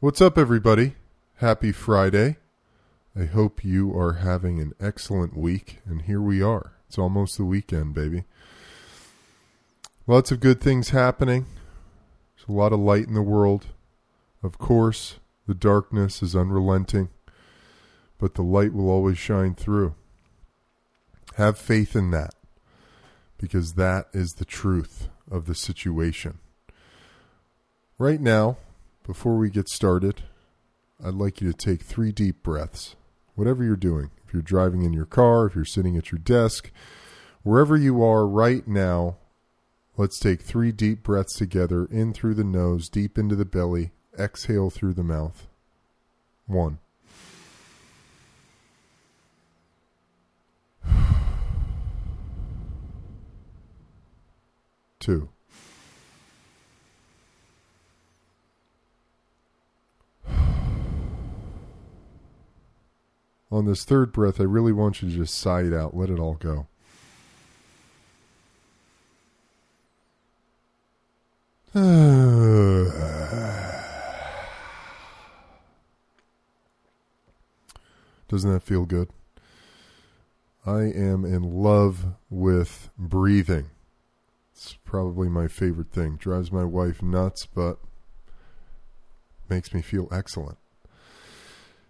What's up, everybody? Happy Friday. I hope you are having an excellent week, and here we are. It's almost the weekend, baby. Lots of good things happening. There's a lot of light in the world. Of course, the darkness is unrelenting, but the light will always shine through. Have faith in that, because that is the truth of the situation. Right now, before we get started, I'd like you to take three deep breaths, whatever you're doing. If you're driving in your car, if you're sitting at your desk, wherever you are right now, let's take three deep breaths together in through the nose, deep into the belly, exhale through the mouth. One. Two. On this third breath, I really want you to just sigh it out. Let it all go. Doesn't that feel good? I am in love with breathing. It's probably my favorite thing. Drives my wife nuts, but makes me feel excellent.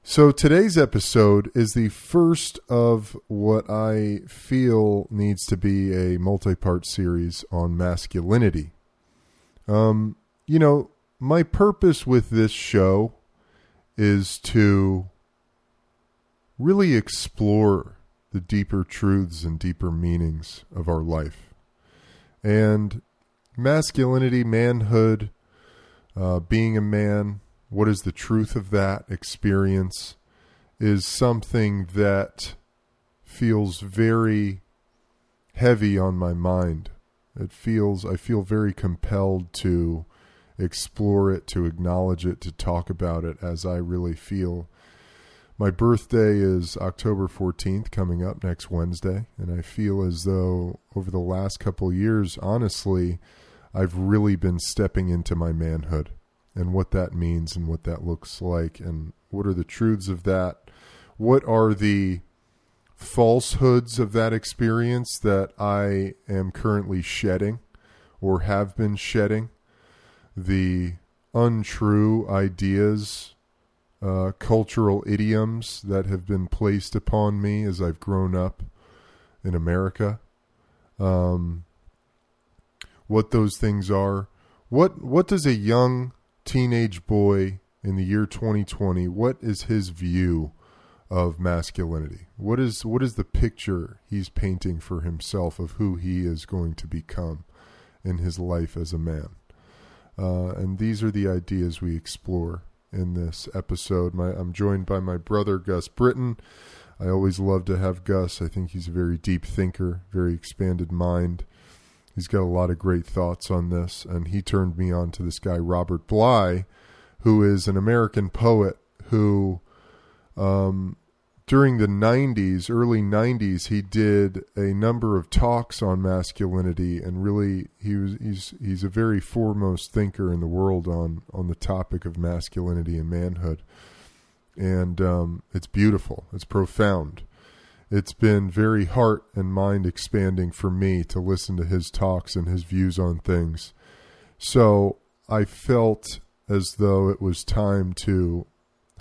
So today's episode is the first of what I feel needs to be a multi-part series on masculinity. Um, you know, my purpose with this show is to really explore the deeper truths and deeper meanings of our life. And masculinity, manhood, uh, being a man, what is the truth of that experience is something that feels very heavy on my mind. It feels I feel very compelled to explore it, to acknowledge it, to talk about it as I really feel. My birthday is October 14th coming up next Wednesday and I feel as though over the last couple years honestly I've really been stepping into my manhood and what that means and what that looks like and what are the truths of that? What are the falsehoods of that experience that I am currently shedding or have been shedding? The untrue ideas uh, cultural idioms that have been placed upon me as I've grown up in America. Um, what those things are. What what does a young teenage boy in the year 2020, what is his view of masculinity? What is what is the picture he's painting for himself of who he is going to become in his life as a man? Uh, and these are the ideas we explore in this episode. My, I'm joined by my brother Gus Britton. I always love to have Gus. I think he's a very deep thinker, very expanded mind. He's got a lot of great thoughts on this, and he turned me on to this guy, Robert Bly, who is an American poet who, um, during the 90s, early 90s, he did a number of talks on masculinity, and really, he was he's he's a very foremost thinker in the world on on the topic of masculinity and manhood, and um, it's beautiful, it's profound it's been very heart and mind expanding for me to listen to his talks and his views on things. So I felt as though it was time to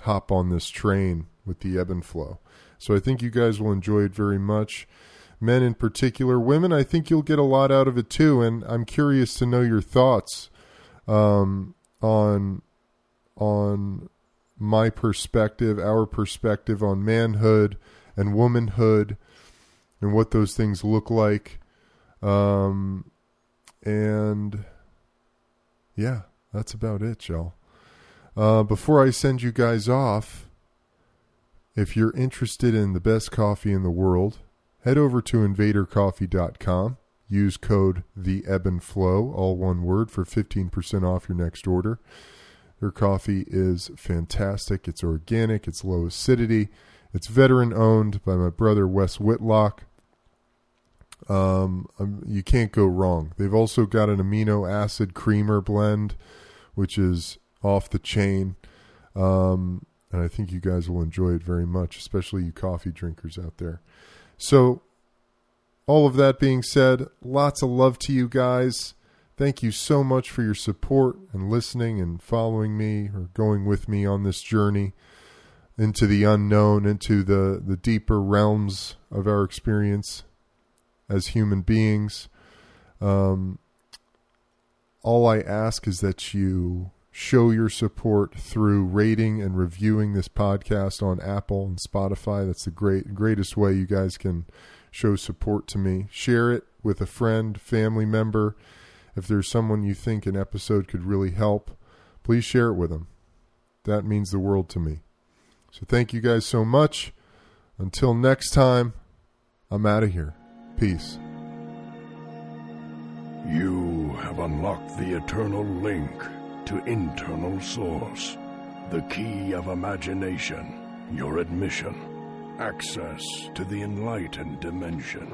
hop on this train with the Eben flow. So I think you guys will enjoy it very much. Men in particular, women, I think you'll get a lot out of it too. And I'm curious to know your thoughts um, on on my perspective, our perspective on manhood and womanhood and what those things look like. Um, and yeah, that's about it, y'all. Uh, before I send you guys off, if you're interested in the best coffee in the world, head over to invadercoffee.com. Use code the Eben flow, all one word, for 15% off your next order. Their coffee is fantastic. It's organic, it's low acidity, it's veteran owned by my brother Wes Whitlock. Um, um, you can't go wrong. They've also got an amino acid creamer blend, which is off the chain. Um, and I think you guys will enjoy it very much, especially you coffee drinkers out there. So, all of that being said, lots of love to you guys. Thank you so much for your support and listening and following me or going with me on this journey into the unknown, into the, the deeper realms of our experience as human beings. Um, all I ask is that you show your support through rating and reviewing this podcast on Apple and Spotify. That's the great greatest way you guys can show support to me. Share it with a friend, family member. If there's someone you think an episode could really help, please share it with them. That means the world to me. So thank you guys so much. Until next time, I'm out of here. Peace. You have unlocked the eternal link to internal source, the key of imagination, your admission, access to the enlightened dimension.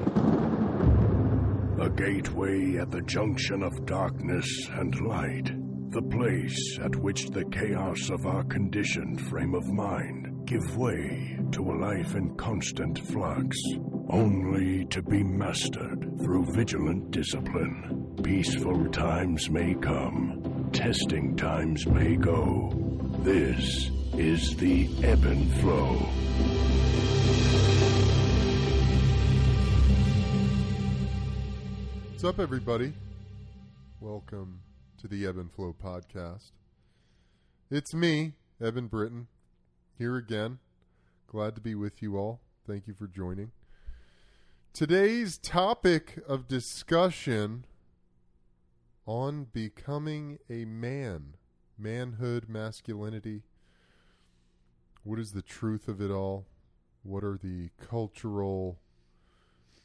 A gateway at the junction of darkness and light, the place at which the chaos of our conditioned frame of mind give way to a life in constant flux, only to be mastered through vigilant discipline. Peaceful times may come, testing times may go. This is the ebb and flow. What's up, everybody? Welcome to the Eben Flow podcast. It's me, Eben Britton, here again. Glad to be with you all. Thank you for joining. Today's topic of discussion on becoming a man, manhood, masculinity. What is the truth of it all? What are the cultural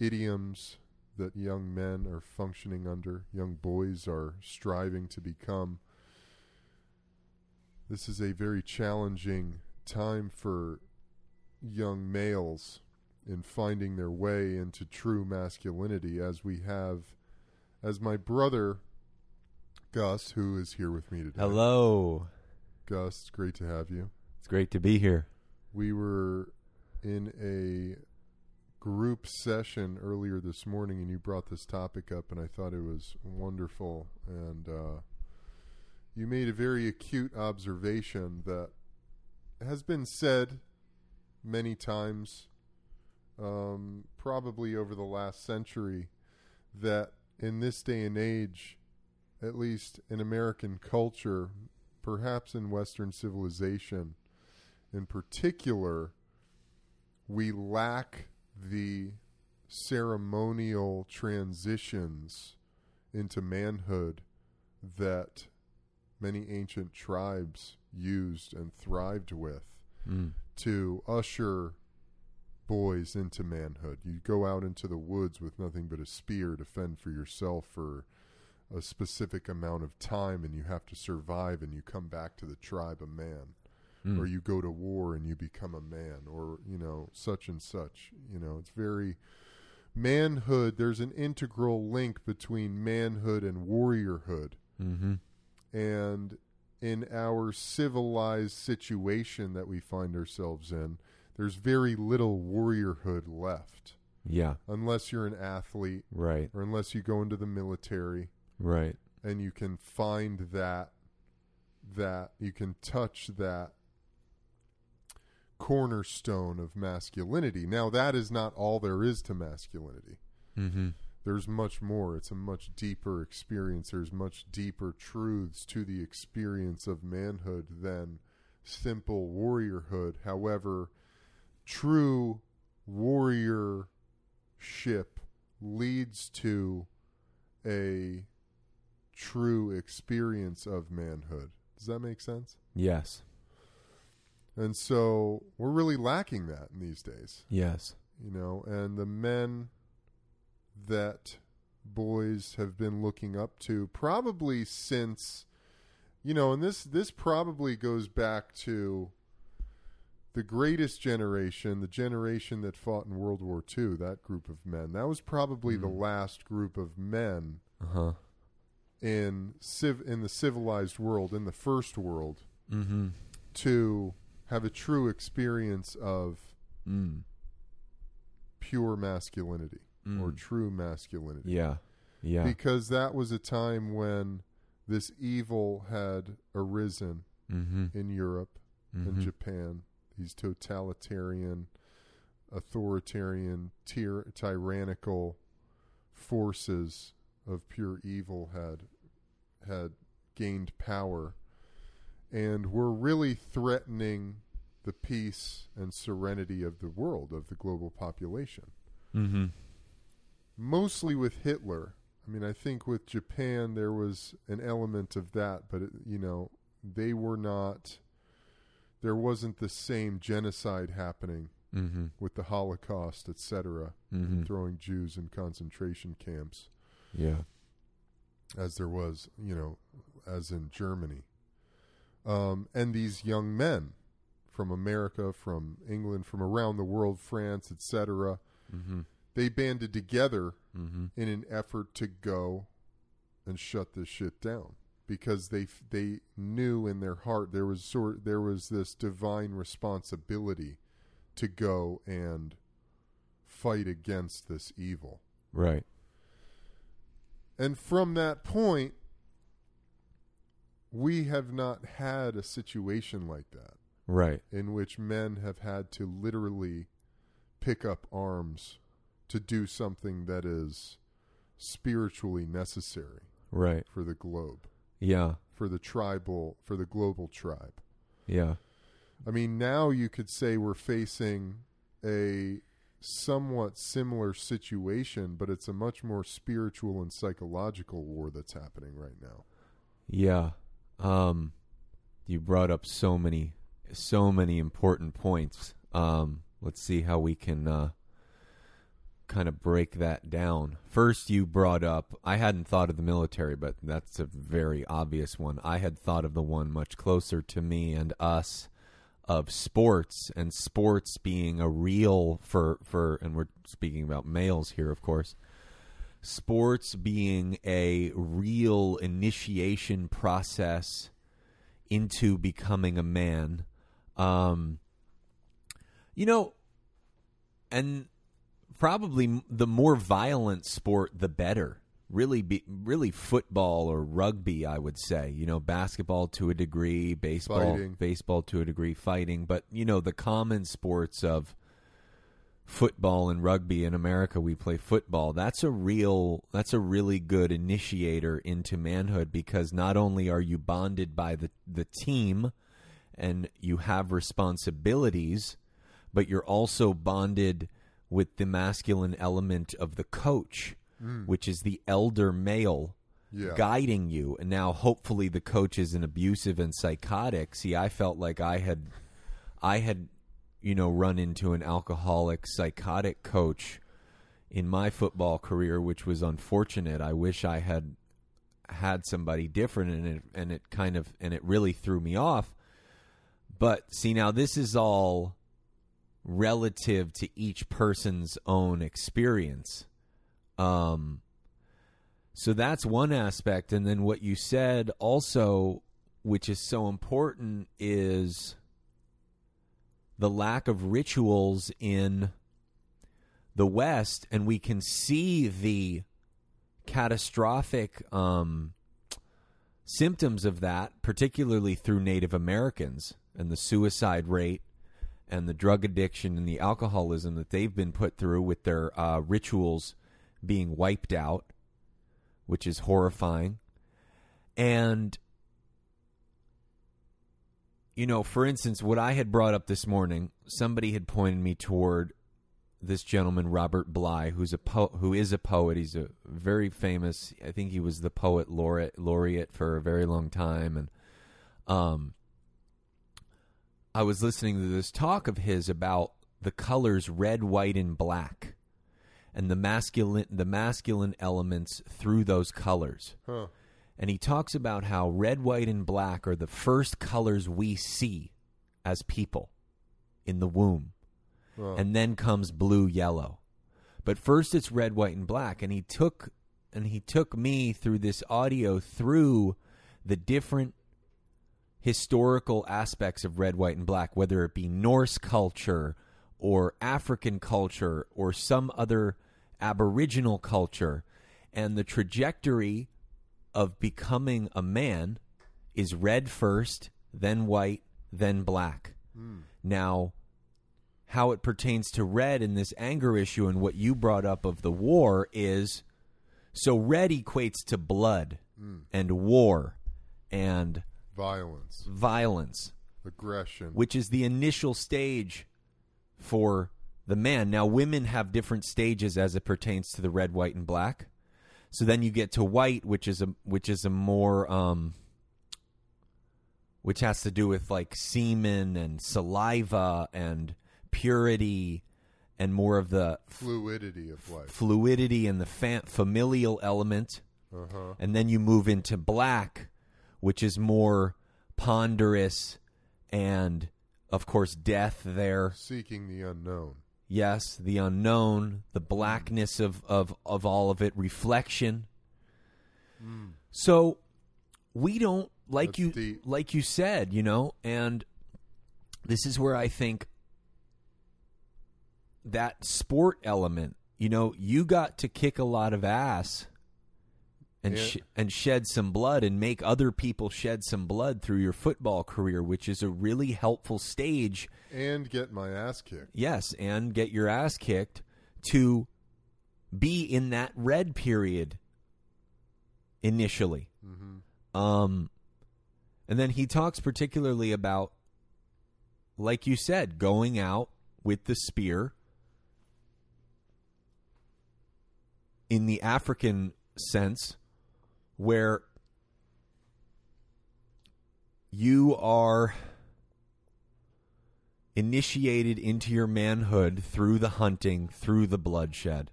idioms that young men are functioning under, young boys are striving to become? This is a very challenging time for young males in finding their way into true masculinity as we have as my brother Gus who is here with me today. Hello. Gus, it's great to have you. It's great to be here. We were in a group session earlier this morning and you brought this topic up and I thought it was wonderful and uh, you made a very acute observation that has been said many times, um, probably over the last century, that in this day and age, at least in American culture, perhaps in Western civilization in particular, we lack the ceremonial transitions into manhood that many ancient tribes used and thrived with Mm. to usher boys into manhood. You go out into the woods with nothing but a spear to fend for yourself for a specific amount of time and you have to survive and you come back to the tribe a man. Mm. Or you go to war and you become a man or, you know, such and such. You know, it's very manhood, there's an integral link between manhood and warriorhood hmm and in our civilized situation that we find ourselves in, there's very little warriorhood left, Yeah. unless you're an athlete Right. or unless you go into the military Right. and you can find that that you can touch that cornerstone of masculinity. Now that is not all there is to masculinity. Mm-hmm. There's much more. It's a much deeper experience. There's much deeper truths to the experience of manhood than simple warriorhood. However, true warriorship leads to a true experience of manhood. Does that make sense? Yes. And so we're really lacking that in these days Yes. you know, and the men that boys have been looking up to probably since you know, and this this probably goes back to the greatest generation, the generation that fought in World War II, that group of men. That was probably the Mm. last group of men Uh huh. in civ in the civilized world, in the first world Mm-hmm. to have a true experience of Mm. pure masculinity or Mm. true masculinity. Yeah. Yeah. Because that was a time when this evil had arisen mm-hmm. in Europe and Mhm. Japan. These totalitarian, authoritarian, tyr- tyrannical forces of pure evil had had gained power and were really threatening the peace and serenity of the world of the global population Mm-hmm. Mostly with Hitler. I mean, I think with Japan there was an element of that, but it, you know, they were not. There wasn't the same genocide happening Mm-hmm. with the Holocaust, etc., Mm-hmm. throwing Jews in concentration camps Yeah. as there was, you know, as in Germany. Um, and these young men from America, from England, from around the world, France, etc., Mm-hmm. They banded together Mm-hmm. in an effort to go and shut this shit down because they they knew in their heart there was sort there was this divine responsibility to go and fight against this evil. Right. And from that point we have not had a situation like that Right. in which men have had to literally pick up arms to do something that is spiritually necessary Right. for the globe, Yeah. for the tribal, for the global tribe. Yeah. I mean, now you could say we're facing a somewhat similar situation, but it's a much more spiritual and psychological war that's happening right now. Yeah. Um you brought up so many so many important points. Um let's see how we can uh kind of break that down. First you brought up I hadn't thought of the military, but that's a very obvious one. I had thought of the one much closer to me and us of sports and sports being a real for for and we're speaking about males here of course sports being a real initiation process into becoming a man. Um, you know, and probably the more violent sport, the better. Really, be, really football or rugby, I would say. You know, basketball to a degree, baseball, Fighting. baseball to a degree, fighting. But you know, the common sports of football and rugby in America we play football that's a real that's a really good initiator into manhood because not only are you bonded by the the team and you have responsibilities but you're also bonded with the masculine element of the coach mm. which is the elder male Yeah. guiding you. And now hopefully the coach isn't abusive and psychotic. See i felt like i had i had you know run into an alcoholic psychotic coach in my football career which was unfortunate. I wish i had had somebody different and it and it kind of and it really threw me off. But see now this is all relative to each person's own experience um so that's one aspect. And then what you said also, which is so important, is the lack of rituals in the West. And we can see the catastrophic um, symptoms of that, particularly through Native Americans and the suicide rate and the drug addiction and the alcoholism that they've been put through with their uh, rituals being wiped out which is horrifying. And, you know, for instance, what I had brought up this morning, somebody had pointed me toward this gentleman, Robert Bly, who's a po- who is a poet. He's a very famous. I think he was the poet laureate laureate for a very long time, and um, I was listening to this talk of his about the colors red, white, and black and the masculine the masculine elements through those colors. Huh. And he talks about how red, white, and black are the first colors we see as people in the womb. Huh. And then comes blue, yellow. But first it's red, white, and black. And he took and he took me through this audio through the different historical aspects of red, white, and black, whether it be Norse culture or African culture or some other Aboriginal culture, and the trajectory of becoming a man is red first, then white, then black. Hmm. Now, how it pertains to red in this anger issue and what you brought up of the war is so red equates to blood hmm. and war and Violence, violence, aggression. which is the initial stage for the man. Now, women have different stages as it pertains to the red, white, and black. So then you get to white, which is a which is a more um, which has to do with like semen and saliva and purity and more of the fluidity of life. fluidity and the fa- familial element. Uh-huh. And then you move into black, which is more ponderous and, of course, death there. Seeking the unknown. Yes, the unknown, the blackness of, of, of all of it, reflection. Hmm. So we don't like That's you deep. like you said, you know, and this is where I think that sport element, you know, you got to kick a lot of ass and Yeah. sh- and shed some blood and make other people shed some blood through your football career, which is a really helpful stage And get my ass kicked. yes, and get your ass kicked to be in that red period initially. Um, and then he talks particularly about, like you said, going out with the spear in the African sense, where you are initiated into your manhood through the hunting, through the bloodshed,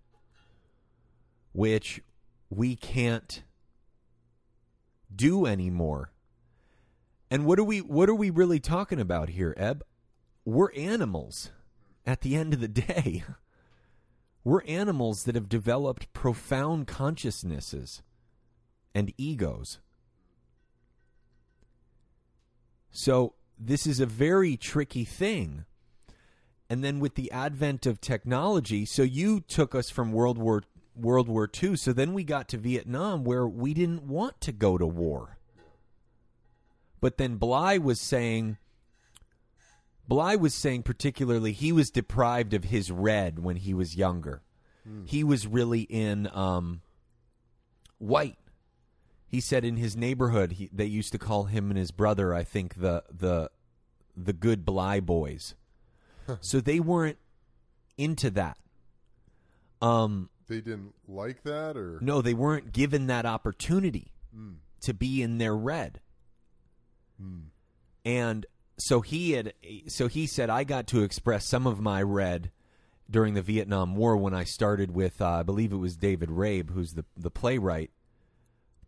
which we can't do anymore. And what are we what are we really talking about here, Eb? We're animals at the end of the day. We're animals that have developed profound consciousnesses and egos. So this is a very tricky thing. And then with the advent of technology, so you took us from World War World War II, so then we got to Vietnam where we didn't want to go to war. But then Bly was saying Bly was saying particularly he was deprived of his red when he was younger. He was really in um, white. He said in his neighborhood he, they used to call him and his brother, I think the the the good Bly boys. so they weren't into that. Um, They didn't like that, or no, they weren't given that opportunity to be in their red. And so he had so he said I got to express some of my red during the Vietnam War when I started with uh, I believe it was David Rabe who's the the playwright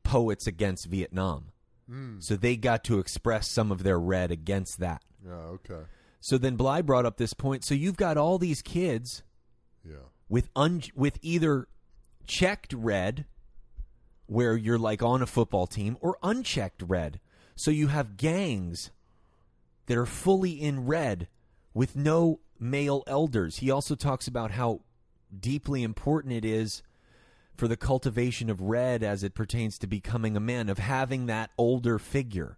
Poets Against Vietnam. Hmm. So they got to express some of their red against that. yeah, okay, So then Bly brought up this point. So you've got all these kids yeah, with un- with either checked red where you're like on a football team or unchecked red. So you have gangs that are fully in red with no male elders. He also talks about how deeply important it is for the cultivation of red as it pertains to becoming a man of having that older figure.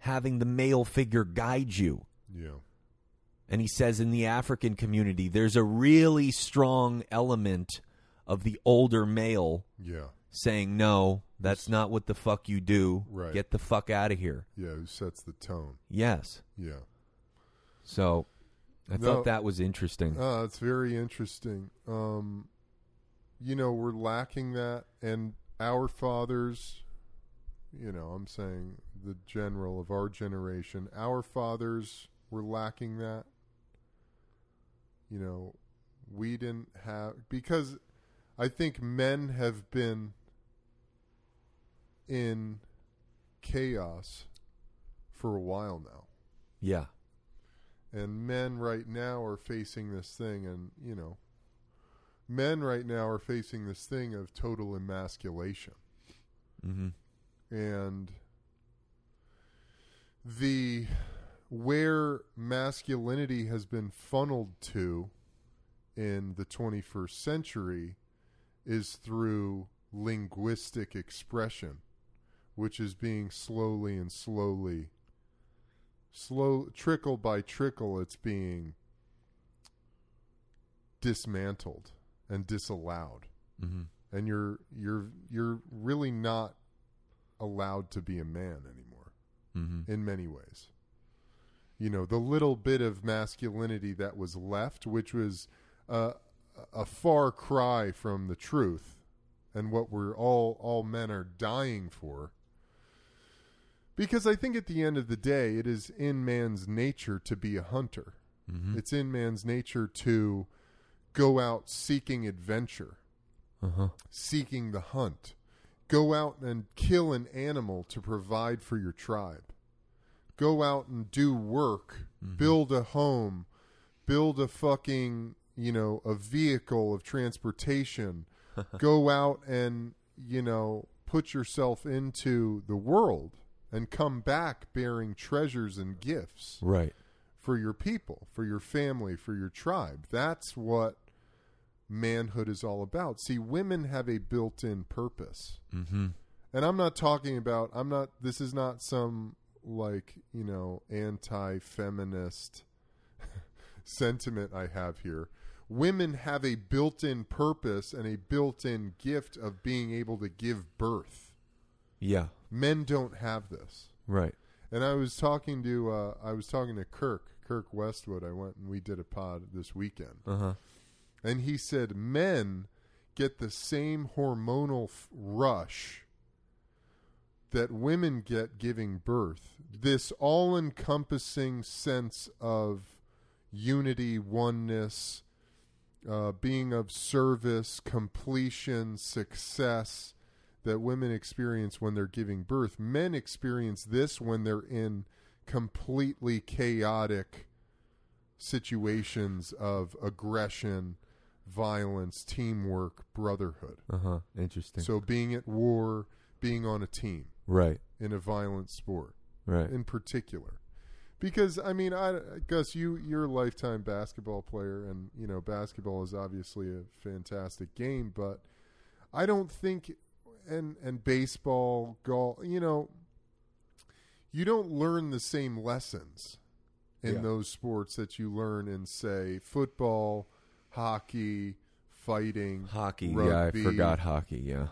Having the male figure guide you. yeah, And he says in the African community, there's a really strong element of the older male yeah, saying, no, that's not what the fuck you do. Right. Get the fuck out of here. yeah. Who sets the tone? Yes. Yeah. So I No. thought that was interesting. Uh, it's very interesting. Um, you know, we're lacking that, and our fathers, you know, I'm saying the general of our generation, our fathers were lacking that. You know, we didn't have, because I think men have been in chaos for a while now yeah. and men right now are facing this thing and you know men right now are facing this thing of total emasculation. Hmm and the where masculinity has been funneled to in the 21st century is through linguistic expression, which is being slowly and slowly, slow trickle by trickle, it's being dismantled and disallowed, Mm-hmm. and you're you're you're really not allowed to be a man anymore Mm-hmm. in many ways. You know, the little bit of masculinity that was left, which was uh, a far cry from the truth and what we're all all men are dying for. Because I think at the end of the day, it is in man's nature to be a hunter. Mm-hmm. It's in man's nature to go out seeking adventure Uh huh. seeking the hunt. Go out and kill an animal to provide for your tribe. Go out and do work, build a home, build a fucking, you know, a vehicle of transportation. Go out and, you know, put yourself into the world and come back bearing treasures and gifts Right. for your people, for your family, for your tribe. That's what manhood is all about. See, women have a built-in purpose. Mm-hmm. And I'm not talking about I'm not this is not some like, you know, anti-feminist sentiment I have here. Women have a built-in purpose and a built-in gift of being able to give birth. Yeah. Men don't have this. Right. And I was talking to uh, I was talking to Kirk Kirk Westwood. I went and we did a pod this weekend, Uh huh. And he said men get the same hormonal f- rush that women get giving birth. This all-encompassing sense of unity, oneness, uh, being of service, completion, success that women experience when they're giving birth. Men experience this when they're in completely chaotic situations of aggression, violence, teamwork, brotherhood. Uh huh. Interesting. So being at war, being on a team right. in a violent sport Right. in particular. Because I mean, I Gus, you you're a lifetime basketball player, and you know basketball is obviously a fantastic game, but I don't think, and and baseball, golf, you know, you don't learn the same lessons in Yeah. those sports that you learn in say football, hockey, fighting, hockey. rugby, Yeah, I forgot hockey. Yeah.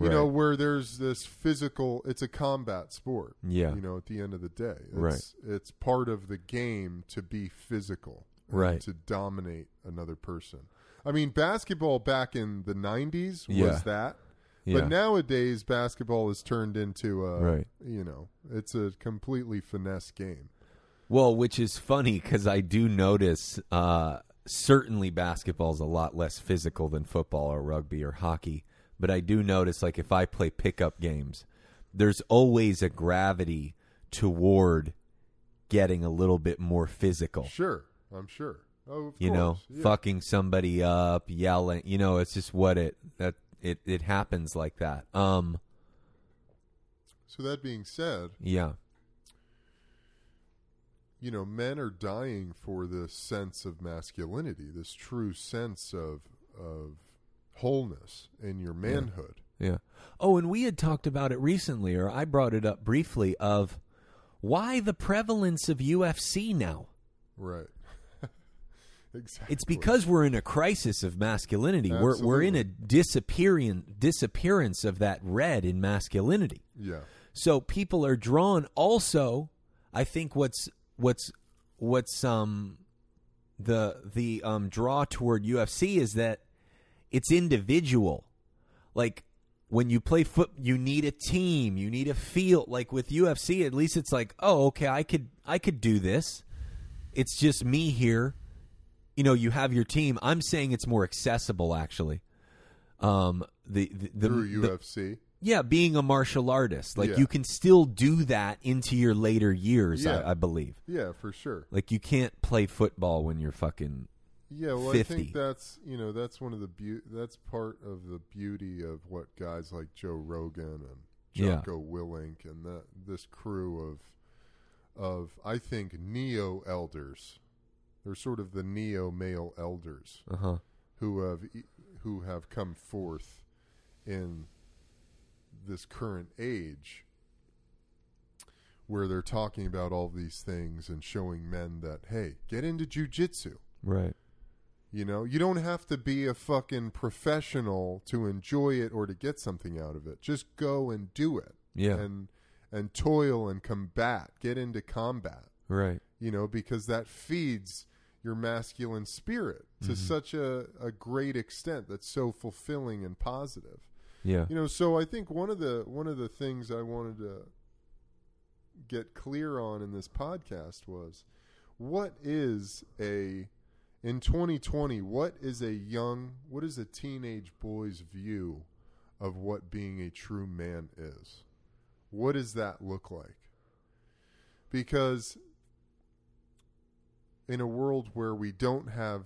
you Right. know where there's this physical it's a combat sport Yeah. you know at the end of the day it's, Right. it's part of the game to be physical Right. to dominate another person i mean basketball back in the 90s was Yeah. that Yeah. but nowadays basketball has turned into a Right. you know it's a completely finesse game Well, which is funny because I do notice uh, certainly basketball's a lot less physical than football or rugby or hockey. But I do notice, like, if I play pickup games, there's always a gravity toward getting a little bit more physical. sure i'm sure oh of You know. Yeah. fucking somebody up, yelling. You know, it's just what it that it it happens like that. Um, so that being said yeah, you know, men are dying for this sense of masculinity, this true sense of of wholeness in your manhood. Yeah. Oh, and we had talked about it recently, or I brought it up briefly, of why the prevalence of UFC now. Right. exactly. It's because we're in a crisis of masculinity. We're we're in a disappearing disappearance of that red in masculinity. yeah. So people are drawn. Also, I think what's what's what's um the the um draw toward UFC is that it's individual. Like when you play foot, you need a team. You need a field. Like with UFC, at least it's like, oh, okay, I could I could do this. It's just me here. You know, you have your team. I'm saying it's more accessible, actually. Um, the the, the Through the- UFC. Yeah, being a martial artist, like Yeah. you can still do that into your later years. Yeah. I, I believe. Yeah, for sure. Like you can't play football when you're fucking. Yeah, well, 50. I think that's you know that's one of the beau- that's part of the beauty of what guys like Joe Rogan and Yeah. Jocko Willink and that this crew of of I think neo elders. They're sort of the neo male elders Uh huh. who have e- who have come forth in this current age where they're talking about all these things and showing men that hey, get into jujitsu. Right. You know, you don't have to be a fucking professional to enjoy it or to get something out of it. Just go and do it. Yeah. And and toil and combat. Get into combat. Right. You know, because that feeds your masculine spirit to mm-hmm. such a, a great extent that's so fulfilling and positive. Yeah. You know, so I think one of the one of the things I wanted to get clear on in this podcast was what is a in 2020 what is a young what is a teenage boy's view of what being a true man is what does that look like because in a world where we don't have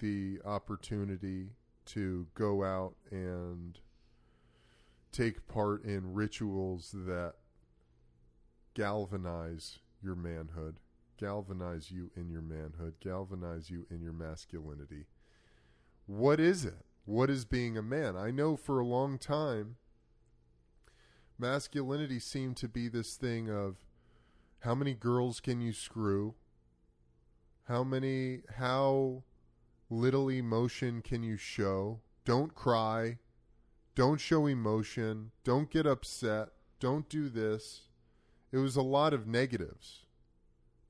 the opportunity to go out and take part in rituals that galvanize your manhood, galvanize you in your manhood, galvanize you in your masculinity. What is it? What is being a man? I know for a long time, masculinity seemed to be this thing of how many girls can you screw? How many, how little emotion can you show? Don't cry. Don't show emotion. Don't get upset. Don't do this. It was a lot of negatives.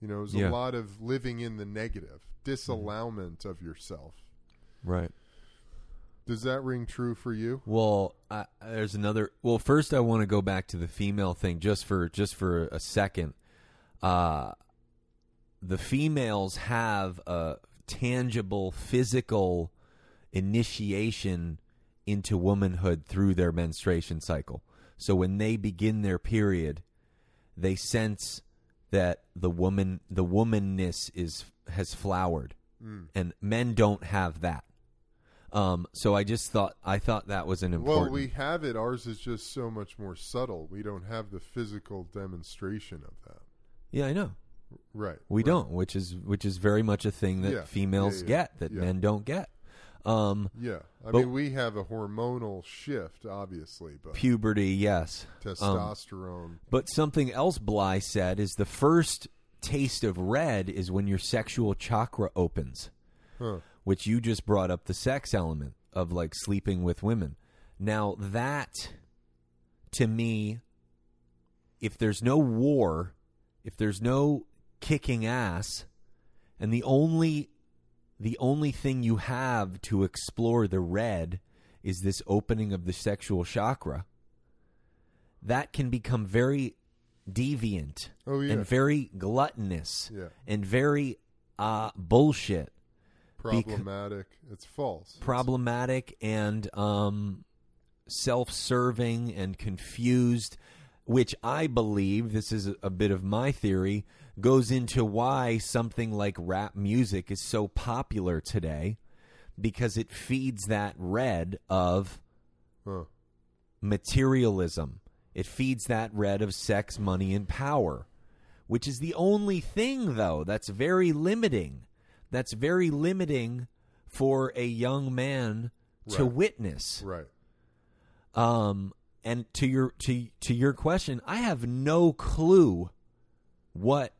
You know, it was Yeah. a lot of living in the negative, disallowment of yourself. Right. Does that ring true for you? Well, I, there's another. Well, first I want to go back to the female thing just for just for a second. Uh, the females have a tangible physical initiation into womanhood through their menstruation cycle. So when they begin their period, they sense that the woman the womanness is has flowered, and men don't have that. Um, so I just thought I thought that was an important. Well, we have it. Ours is just so much more subtle. We don't have the physical demonstration of that. yeah, I know Right. we right. don't, which is which is very much a thing that Yeah, females yeah, yeah, get that men don't get. Um, Yeah. I mean, we have a hormonal shift, obviously, but puberty, yes, Um, testosterone. But something else Bly said is the first taste of red is when your sexual chakra opens, Huh. which you just brought up the sex element of like sleeping with women. Now that to me if there's no war, if there's no kicking ass and the only the only thing you have to explore the red is this opening of the sexual chakra that can become very deviant Oh, yeah. and very gluttonous Yeah. and very uh, bullshit Problematic. it's false. problematic and um, self-serving and confused which i believe this is a bit of my theory goes into why something like rap music is so popular today because it feeds that red of Huh. materialism. It feeds that red of sex, money, and power, which is the only thing, though, that's very limiting. That's very limiting for a young man to witness. Right. Um, and to your to to your question, I have no clue what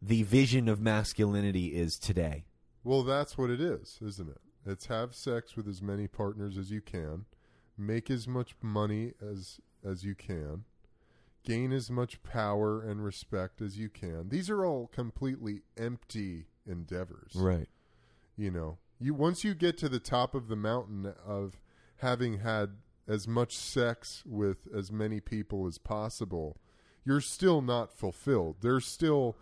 the vision of masculinity is today. Well, that's what it is, isn't it? It's have sex with as many partners as you can, make as much money as as you can, gain as much power and respect as you can. These are all completely empty endeavors. Right. You know, you once you get to the top of the mountain of having had as much sex with as many people as possible, you're still not fulfilled. There's still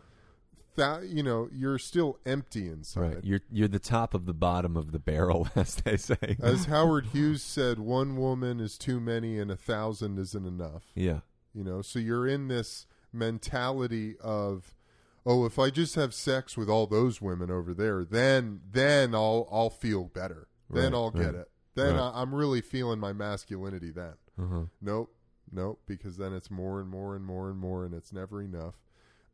that you know, you're still empty inside. Right. You're you're the top of the bottom of the barrel, as they say. As Howard Hughes said, one woman is too many and a thousand isn't enough. yeah. You know, so you're in this mentality of, oh, if I just have sex with all those women over there, then then I'll I'll feel better. Then I'll get right. it. Then Right. I, I'm really feeling my masculinity. Then Uh-huh. nope, nope, because then it's more and more and more and more, and it's never enough.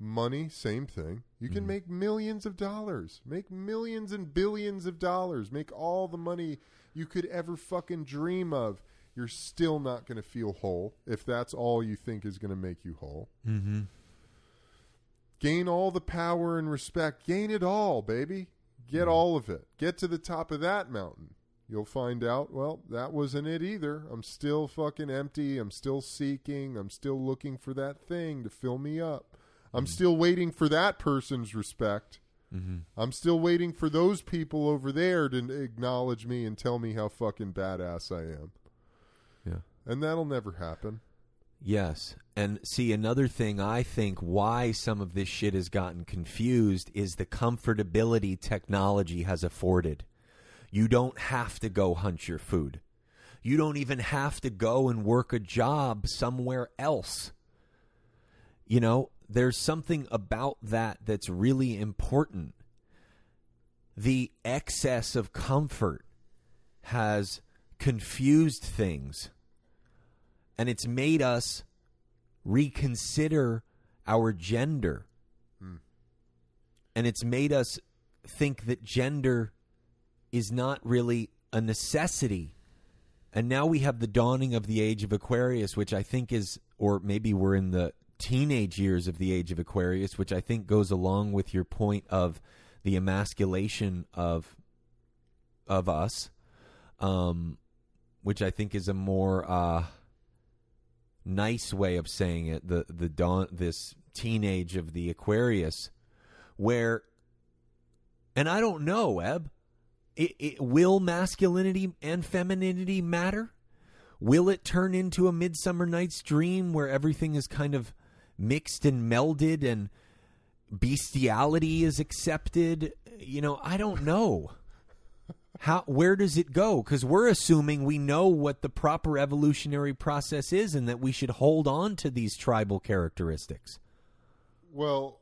Money, same thing. You can Mhm. make millions of dollars, make millions and billions of dollars, make all the money you could ever fucking dream of. You're still not going to feel whole if that's all you think is going to make you whole. Mm-hmm. Gain all the power and respect. Gain it all, baby. Get all of it. Get to the top of that mountain. You'll find out, well, that wasn't it either. I'm still fucking empty. I'm still seeking. I'm still looking for that thing to fill me up. I'm still waiting for that person's respect. Mm-hmm. I'm still waiting for those people over there to acknowledge me and tell me how fucking badass I am. Yeah. And that'll never happen. Yes. And see, another thing I think why some of this shit has gotten confused is the comfortability technology has afforded. You don't have to go hunt your food. You don't even have to go and work a job somewhere else. You know, there's something about that that's really important. The excess of comfort has confused things and it's made us reconsider our gender. Hmm. And it's made us think that gender is not really a necessity. And now we have the dawning of the age of Aquarius, which I think is, or maybe we're in the teenage years of the age of Aquarius, which I think goes along with your point of the emasculation of of us, um, which I think is a more uh, nice way of saying it. The the dawn, this teenage of the Aquarius, where, and I don't know, Eb. It, it, will masculinity and femininity matter? Will it turn into a Midsummer Night's Dream where everything is kind of mixed and melded and bestiality is accepted? You know, I don't know. How where does it go? Because we're assuming we know what the proper evolutionary process is, and that we should hold on to these tribal characteristics. Well,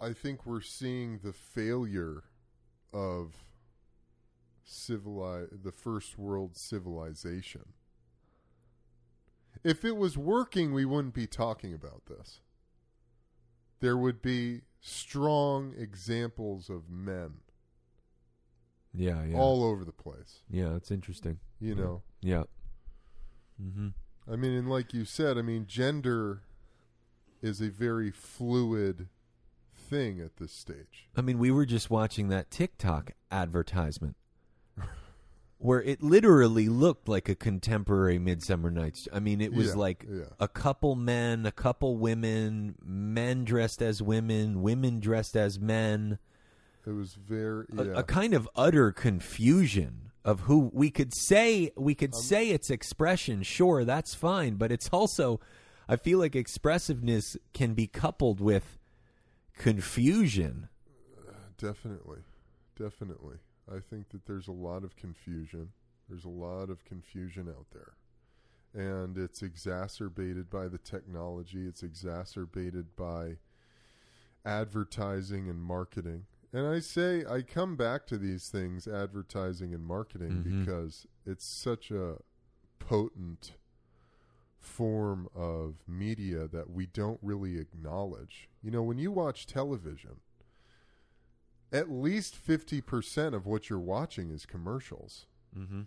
I think we're seeing the failure of civili- the first world civilization. If it was working, we wouldn't be talking about this. There would be strong examples of men Yeah, yeah, all over the place. yeah. It's interesting. You know, Yeah. Mm-hmm. I mean, and like you said, I mean, gender is a very fluid thing at this stage. I mean, we were just watching that TikTok advertisement where it literally looked like a contemporary Midsummer Night's. I mean, it was Yeah, like yeah. a couple men, a couple women, men dressed as women, women dressed as men, It was very a, a kind of utter confusion of who we could say we could Um, say it's expression. Sure, that's fine, but it's also I feel like expressiveness can be coupled with confusion. Definitely. Definitely. I think that there's a lot of confusion. There's a lot of confusion out there. And it's exacerbated by the technology, it's exacerbated by advertising and marketing. And I say, I come back to these things, advertising and marketing, Mhm. because it's such a potent form of media that we don't really acknowledge. You know, when you watch television, at least 50% of what you're watching is commercials. Mm-hmm.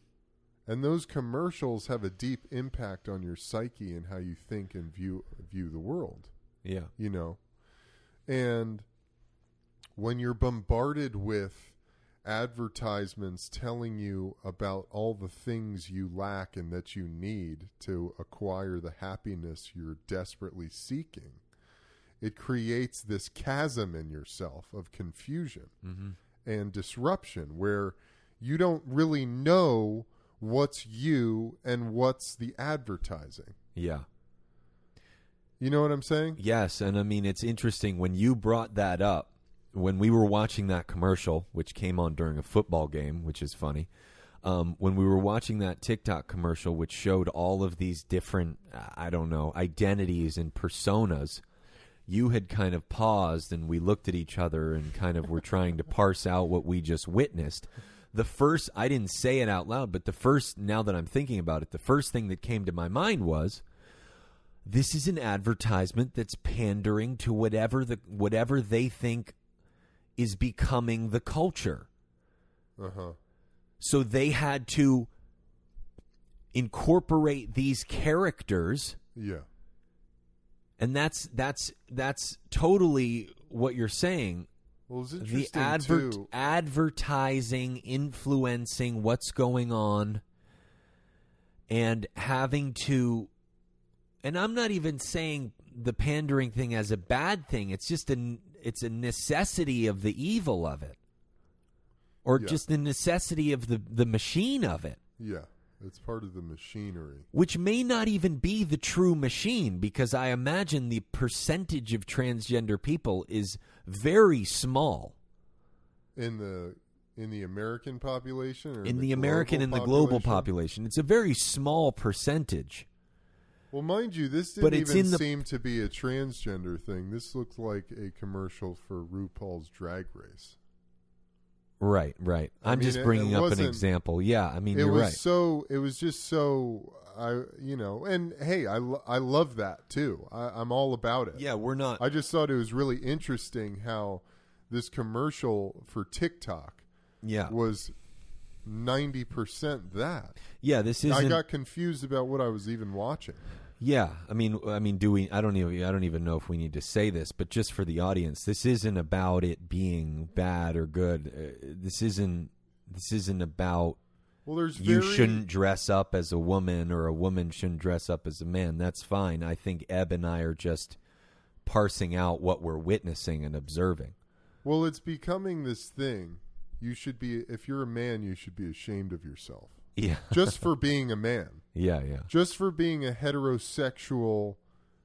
And those commercials have a deep impact on your psyche and how you think and view view the world, Yeah. you know. And when you're bombarded with advertisements telling you about all the things you lack and that you need to acquire the happiness you're desperately seeking, it creates this chasm in yourself of confusion Mm-hmm. and disruption where you don't really know what's you and what's the advertising. Yeah. You know what I'm saying? Yes, and I mean it's interesting when you brought that up when we were watching that commercial, which came on during a football game, which is funny. Um, when we were watching that TikTok commercial, which showed all of these different, I don't know, identities and personas, you had kind of paused and we looked at each other and kind of were trying to parse out what we just witnessed. The first, I didn't say it out loud, but the first, now that I'm thinking about it, the first thing that came to my mind was this is an advertisement that's pandering to whatever the whatever they think is becoming the culture. Uh huh. So they had to incorporate these characters Yeah. And that's that's that's totally what you're saying Well, it's the interesting advert too. advertising influencing what's going on and having to and I'm not even saying the pandering thing as a bad thing it's just a it's a necessity of the evil of it or Yeah. just the necessity of the the machine of it Yeah, it's part of the machinery. which may not even be the true machine because I imagine the percentage of transgender people is very small in the in the American population or in the, American and the global population? It's a very small percentage. Well, mind you, this didn't even the- seem to be a transgender thing. This looked like a commercial for RuPaul's Drag Race. Right, right. I I'm mean, just bringing up an example. Yeah, I mean it you're was right. so. It was just so. I you know, and hey, I lo- I love that too. I, I'm all about it. yeah, we're not. I just thought it was really interesting how this commercial for TikTok yeah, was ninety percent that. yeah. This I isn't. got confused about what I was even watching. Yeah, I mean, I mean, do we? I don't even. I don't even know if we need to say this, but just for the audience, this isn't about it being bad or good. Uh, this isn't. This isn't about Well, there's you very, shouldn't dress up as a woman or a woman shouldn't dress up as a man. That's fine. I think Eb and I are just parsing out what we're witnessing and observing. Well, it's becoming this thing. You should be if you're a man, you should be ashamed of yourself Yeah, just for being a man, yeah, yeah, just for being a heterosexual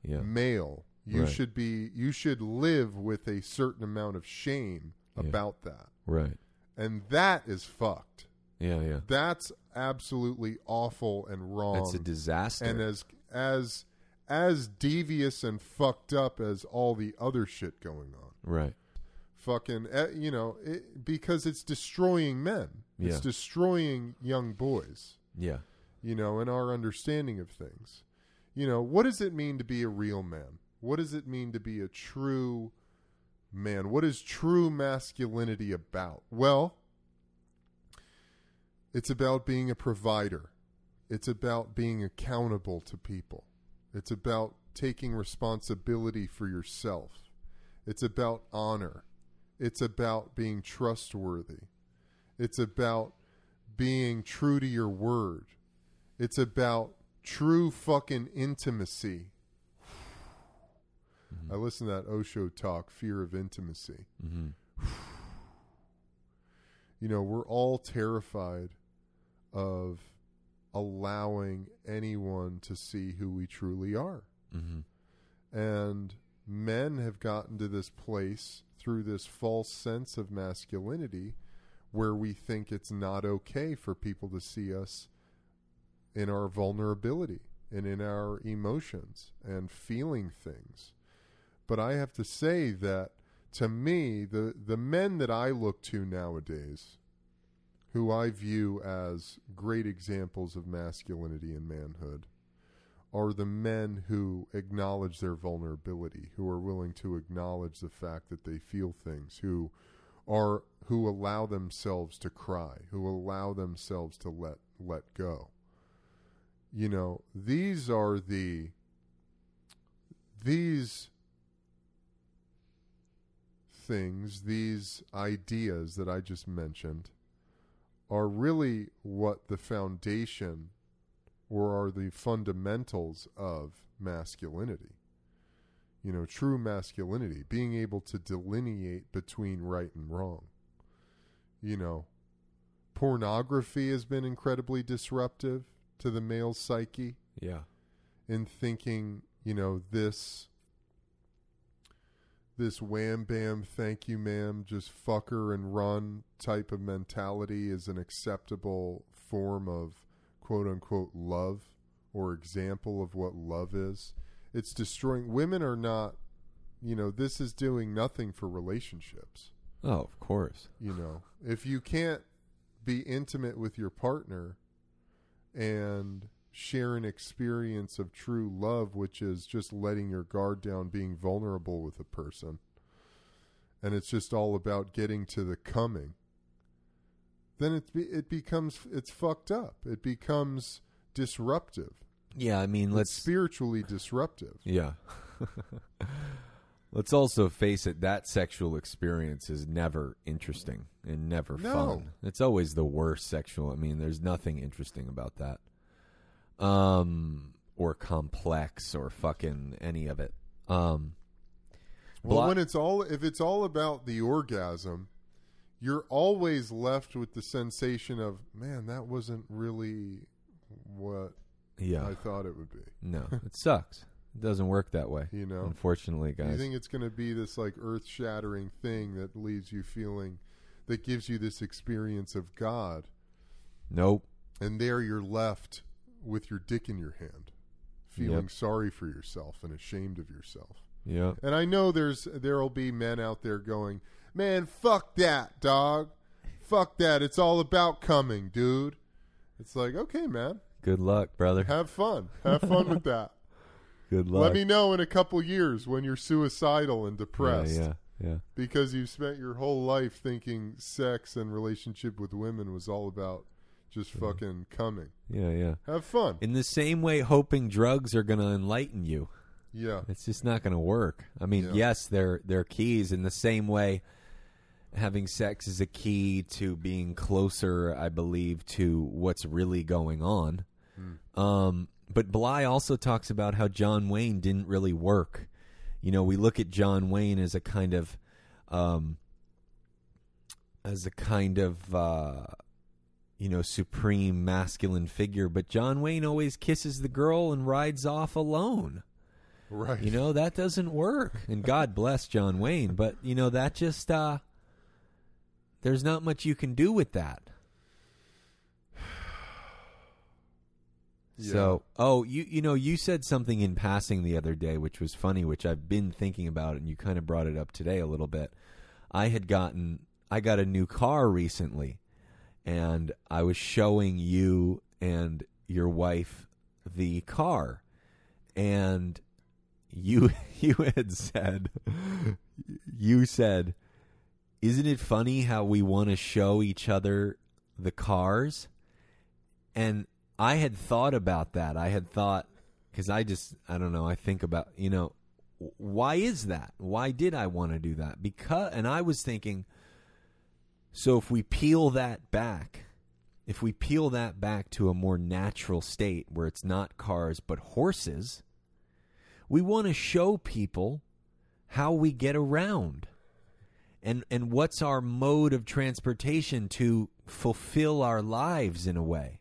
yeah. male. You Right. should be you should live with a certain amount of shame Yeah. about that. Right. And that is fucked. Yeah, yeah. That's absolutely awful and wrong. It's a disaster. and as as as devious and fucked up as all the other shit going on. right. Fucking, eh, you know, it, because it's destroying men. It's Yeah. destroying young boys. Yeah. You know, and our understanding of things. You know, what does it mean to be a real man? What does it mean to be a true man? What is true masculinity about? Well, it's about being a provider. It's about being accountable to people. It's about taking responsibility for yourself. It's about honor. It's about being trustworthy. It's about being true to your word. It's about true fucking intimacy. I listened to that Osho talk, Fear of Intimacy. hmm You know, we're all terrified of allowing anyone to see who we truly are. hmm And men have gotten to this place through this false sense of masculinity where we think it's not okay for people to see us in our vulnerability and in our emotions and feeling things. But I have to say that to me, the, the men that I look to nowadays, who I view as great examples of masculinity and manhood, are the men who acknowledge their vulnerability, who are willing to acknowledge the fact that they feel things, who are who allow themselves to cry, who allow themselves to let let go. You know, these are the these things, these ideas that I just mentioned are really what the foundation or are the fundamentals of masculinity. You know, true masculinity, being able to delineate between right and wrong. You know, pornography has been incredibly disruptive to the male psyche Yeah. in thinking, you know, this this wham bam thank you ma'am just fucker and run type of mentality is an acceptable form of quote unquote love or example of what love is. It's destroying women are not you know, this is doing nothing for relationships. Oh, of course. You know, if you can't be intimate with your partner and share an experience of true love, which is just letting your guard down, being vulnerable with a person, and it's just all about getting to the coming, then it be, it becomes it's fucked up. It becomes disruptive. Yeah, I mean, It's let's spiritually disruptive. Yeah. Let's also face it, that sexual experience is never interesting and never No. fun. It's always the worst sexual. I mean, there's nothing interesting about that. Um or complex or fucking any of it. Um Well, Blo- when it's all if it's all about the orgasm, you're always left with the sensation of, man, that wasn't really what yeah. I thought it would be. no, it sucks. It doesn't work that way. You know? Unfortunately, Do guys. you think it's going to be this like earth-shattering thing that leaves you feeling that gives you this experience of God, nope. and there you're left with your dick in your hand, feeling Yep. sorry for yourself and ashamed of yourself. Yeah. And I know there's there'll be men out there going, "Man, fuck that, dog. Fuck that. It's all about coming, dude." It's like, "Okay, man. Good luck, brother. Have fun. Have fun with that. Good luck. Let me know in a couple years when you're suicidal and depressed yeah, yeah. because you've spent your whole life thinking sex and relationship with women was all about just fucking coming. Yeah, yeah. Have fun. In the same way hoping drugs are going to enlighten you. Yeah. It's just not going to work. I mean, Yeah. yes, they're they're keys in the same way. Having sex is a key to being closer, I believe, to what's really going on. Um, but Bly also talks about how John Wayne didn't really work. You know, we look at John Wayne as a kind of, um, as a kind of, uh, you know, supreme masculine figure. But John Wayne always kisses the girl and rides off alone. Right. You know, that doesn't work. And God bless John Wayne, but you know, that just uh there's not much you can do with that. So, oh, you you know, you said something in passing the other day which was funny, which I've been thinking about and you kind of brought it up today a little bit. I had gotten I got a new car recently and I was showing you and your wife the car and you you had said you said isn't it funny how we want to show each other the cars and i had thought about that. I had thought because i just i don't know i think about you know why is that? Why did i want to do that? Because and i was thinking so if we peel that back if we peel that back to a more natural state where it's not cars but horses we want to show people how we get around and and what's our mode of transportation to fulfill our lives in a way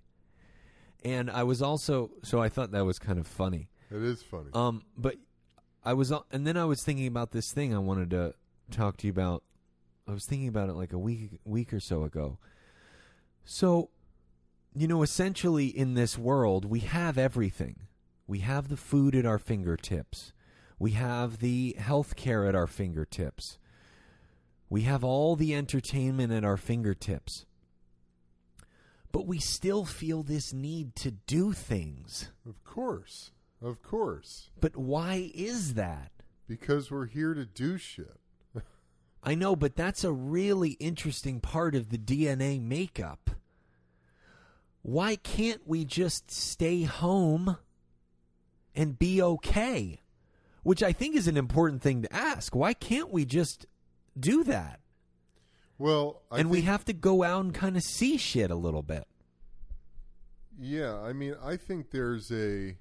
and i was also so i thought that was kind of funny. It is funny. um but i was and then i was thinking about this thing i wanted to talk to you about. I was thinking about it like a week week or so ago. So you know essentially in this world we have everything. We have the food at our fingertips. We have the health care at our fingertips. We have all the entertainment at our fingertips but we still feel this need to do things of course. Of course. but why is that Because we're here to do shit. I know, but that's a really interesting part of the DNA makeup. Why can't we just stay home and be okay? Which I think is an important thing to ask. Why can't we just do that? Well, I and we have to go out and kind of see shit a little bit. Yeah, I mean, I think there's a.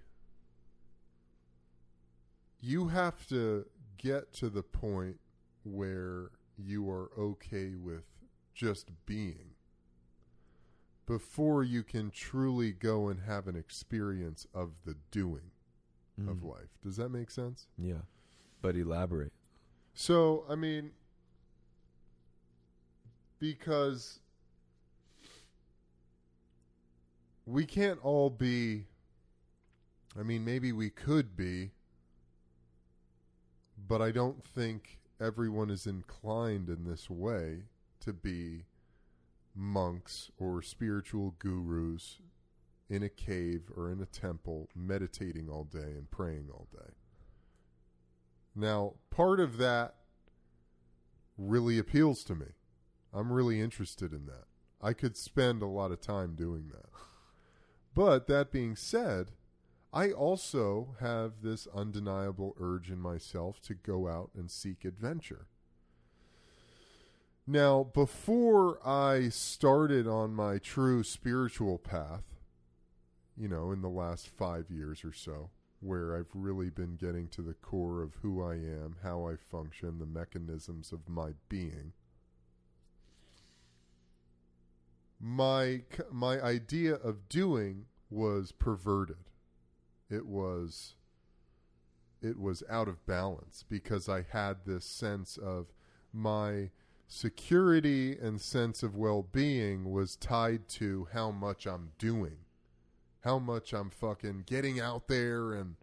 You have to get to the point where you are okay with just being before you can truly go and have an experience of the doing of mm-hmm. life. Does that make sense? Yeah. But elaborate. So, I mean, because we can't all be, I mean, maybe we could be, but I don't think everyone is inclined in this way to be monks or spiritual gurus in a cave or in a temple meditating all day and praying all day. Now, part of that really appeals to me. I'm really interested in that. I could spend a lot of time doing that. But that being said, I also have this undeniable urge in myself to go out and seek adventure. Now, before I started on my true spiritual path, you know, in the last five years or so, where I've really been getting to the core of who I am, how I function, the mechanisms of my being. My my idea of doing was perverted. It was it was out of balance because I had this sense of my security and sense of well-being was tied to how much I'm doing how much I'm fucking getting out there and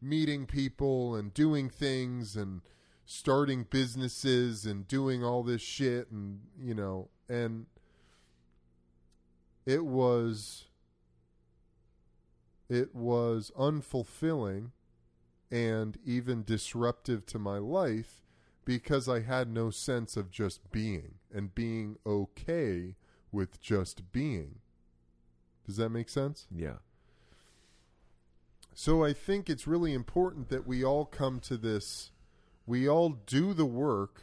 meeting people and doing things and starting businesses and doing all this shit and you know and it was it was unfulfilling and even disruptive to my life because I had no sense of just being and being okay with just being. Does that make sense? Yeah. So I think it's really important that we all come to this. We all do the work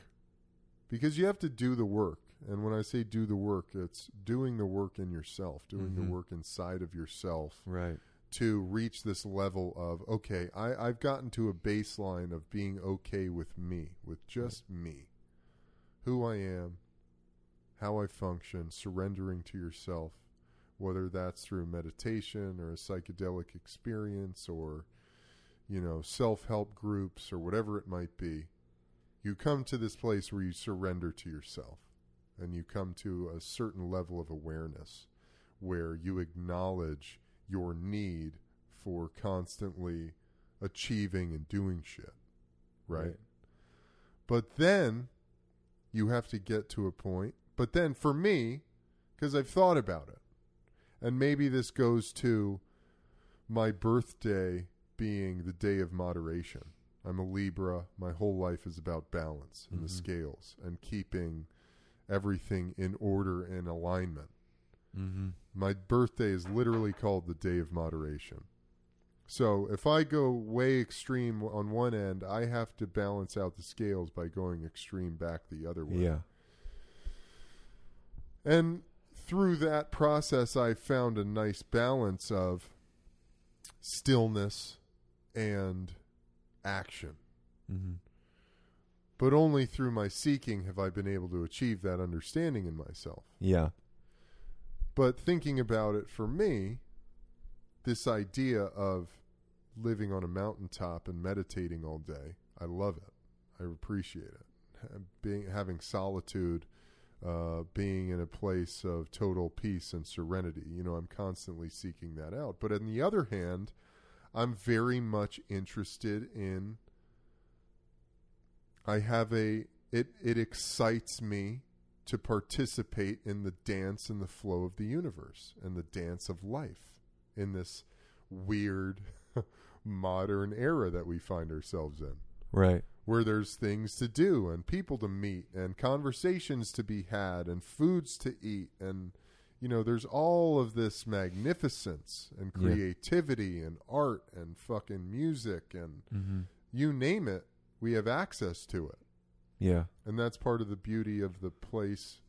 because you have to do the work. And when I say do the work, it's doing the work in yourself, doing Mhm. the work inside of yourself Right. to reach this level of, okay, I, I've gotten to a baseline of being okay with me, with just me, who I am, how I function, surrendering to yourself, whether that's through meditation or a psychedelic experience or, you know, self help groups or whatever it might be. You come to this place where you surrender to yourself and you come to a certain level of awareness where you acknowledge your need for constantly achieving and doing shit. Right? Right. But then you have to get to a point. But then for me, because I've thought about it, and maybe this goes to my birthday being the day of moderation. I'm a Libra. My whole life is about balance and the Mhm. scales and keeping everything in order and alignment. Mm-hmm. My birthday is literally called the day of moderation. So if I go way extreme on one end, I have to balance out the scales by going extreme back the other way. Yeah. And through that process, I found a nice balance of stillness and action. Mm-hmm. But only through my seeking have I been able to achieve that understanding in myself. Yeah. But thinking about it for me, this idea of living on a mountaintop and meditating all day, I love it. I appreciate it. Being having solitude, uh, being in a place of total peace and serenity. You know, I'm constantly seeking that out. But on the other hand, I'm very much interested in. I have a it it excites me to participate in the dance and the flow of the universe and the dance of life in this weird modern era that we find ourselves in Right. where there's things to do and people to meet and conversations to be had and foods to eat and you know there's all of this magnificence and Yeah. creativity and art and fucking music and Mm-hmm. you name it we have access to it Yeah. and that's part of the beauty of the place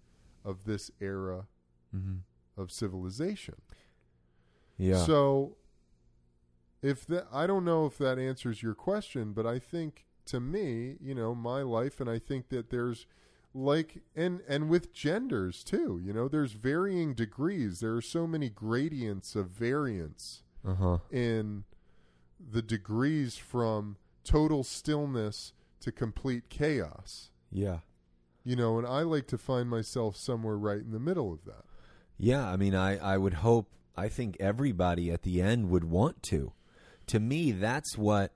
of this era Mm-hmm. of civilization Yeah. so if that I don't know if that answers your question, but I think to me, you know, my life and I think that there's like and and with genders too, you know, there's varying degrees. There are so many gradients of variance uh huh. in the degrees from total stillness to complete chaos. Yeah. You know, and I like to find myself somewhere right in the middle of that. Yeah, I mean, I, I would hope, I think everybody at the end would want to. To me, that's what.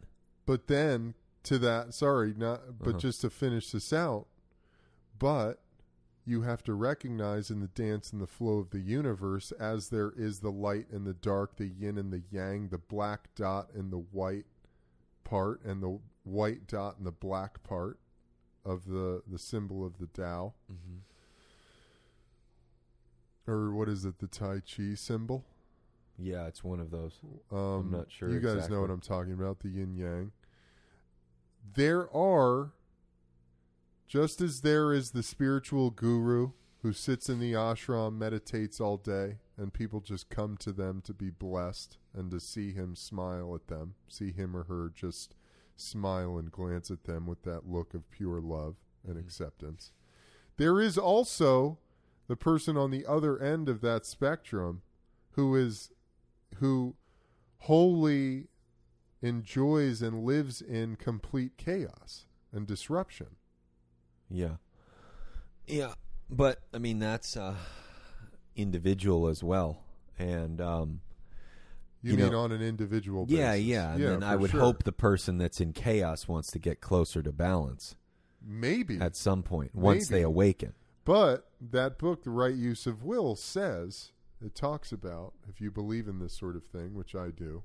But then to that, sorry, not but Uh-huh. just to finish this out, but you have to recognize in the dance and the flow of the universe as there is the light and the dark, the yin and the yang, the black dot and the white part, and the white dot and the black part of the, the symbol of the Tao. Mm-hmm. Or what is it, the Tai Chi symbol? Yeah, it's one of those. Um, not sure You guys exactly. know what I'm talking about, the yin yang. There are, just as there is the spiritual guru who sits in the ashram, meditates all day, and people just come to them to be blessed and to see him smile at them, see him or her just smile and glance at them with that look of pure love and acceptance. There is also the person on the other end of that spectrum who is who wholly enjoys and lives in complete chaos and disruption. Yeah. Yeah, but I mean that's uh individual as well. And um You, You mean know- on an individual yeah, basis? yeah, and then I would sure. hope the person that's in chaos wants to get closer to balance maybe at some point once Maybe. they awaken. But that book, The Right Use of Will, says it talks about if you believe in this sort of thing, which I do.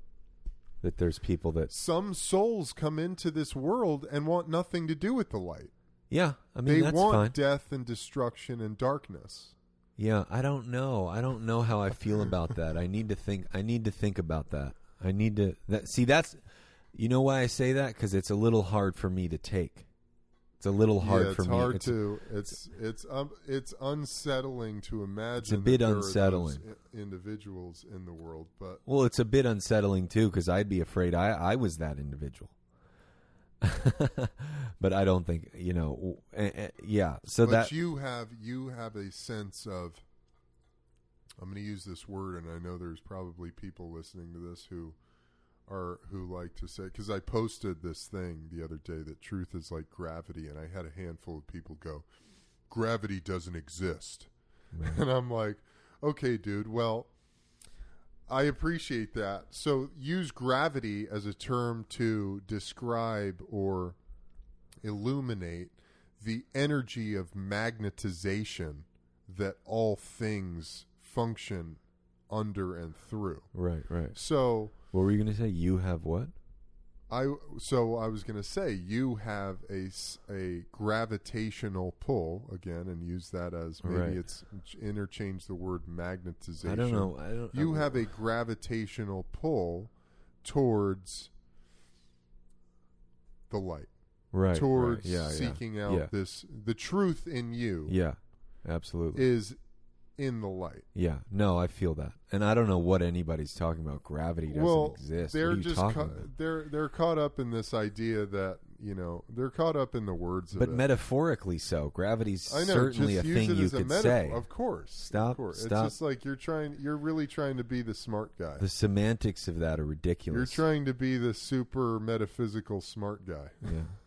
That there's people that Some souls come into this world and want nothing to do with the light. Yeah, I mean they want fine. death and destruction and darkness. Yeah, I don't know. I don't know how I feel about that. I need to think. I need to think about that. I need to that. See, that's you know why I say that because it's a little hard for me to take. It's a little hard yeah, for it's me. hard It's- to. It's it's um, it's unsettling to imagine. bit that there are unsettling. individuals in the world, but Well, it's a bit unsettling too because I'd be afraid I I was that individual. but I don't think you know. eh, eh, yeah, so but that you have you have a sense of. I'm going to use this word, and I know there's probably people listening to this who are who like to say because I posted this thing the other day that truth is like gravity, and I had a handful of people go, "Gravity doesn't exist," and I'm like, "Okay, dude, well." I appreciate that. So use gravity as a term to describe or illuminate the energy of magnetization that all things function under and through. right, right. So What were you going to say? You have what? I so I was going to say you have a a gravitational pull again and use that as maybe Right. it's interchange the word magnetization. I don't know. I don't. You I- have a gravitational pull towards the light. right towards right. Yeah, yeah. seeking out Yeah. this the truth in you Yeah, absolutely. is in the light. yeah, no, I feel that, and I don't know what anybody's talking about. Gravity doesn't well, exist. they're what are you just ca- they're they're caught up in this idea that you know they're caught up in the words But of it. metaphorically, so gravity's I know, certainly a thing you could metaphor. say. Of course, Stop, Of course. stop. It's just like you're trying. You're really trying to be the smart guy. The semantics of that are ridiculous. You're trying to be the super metaphysical smart guy. Yeah.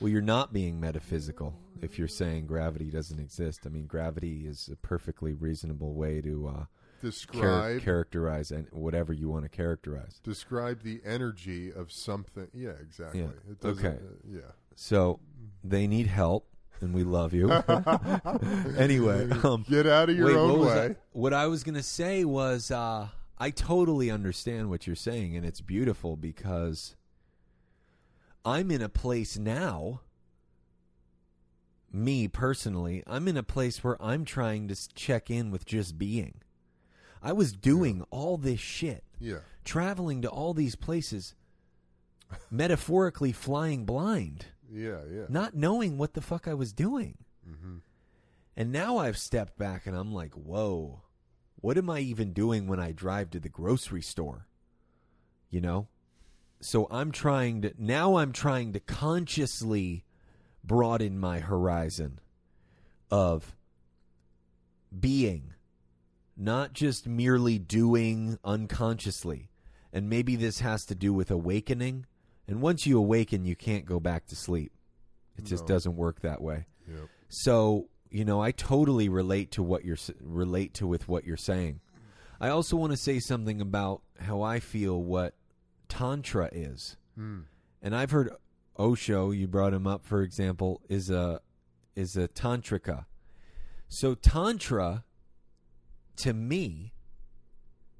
well, you're not being metaphysical if you're saying gravity doesn't exist. I mean, gravity is a perfectly reasonable way to uh, char- Describe characterize and whatever you want to characterize. describe the energy of something. Yeah, exactly. Yeah. It doesn't, Okay. uh, yeah. So they need help, and we love you. anyway, um, Get out of your wait, own what way. I, what I was going to say was uh, I totally understand what you're saying, and it's beautiful because I'm in a place now. Me personally, I'm in a place where I'm trying to check in with just being. I was doing all this shit, Yeah. traveling to all these places, metaphorically flying blind Yeah, yeah. not knowing what the fuck I was doing. Mm-hmm. And now I've stepped back and I'm like, whoa, what am I even doing when I drive to the grocery store? You know? So I'm trying to, now I'm trying to consciously broaden my horizon of being, not just merely doing unconsciously. And maybe this has to do with awakening. And once you awaken, you can't go back to sleep. It just No. doesn't work that way. Yep. So you know, I totally relate to what you're relate to with what you're saying. I also want to say something about how I feel what tantra is, Hmm. and I've heard Osho. You brought him up, for example, is a is a tantrika. So tantra to me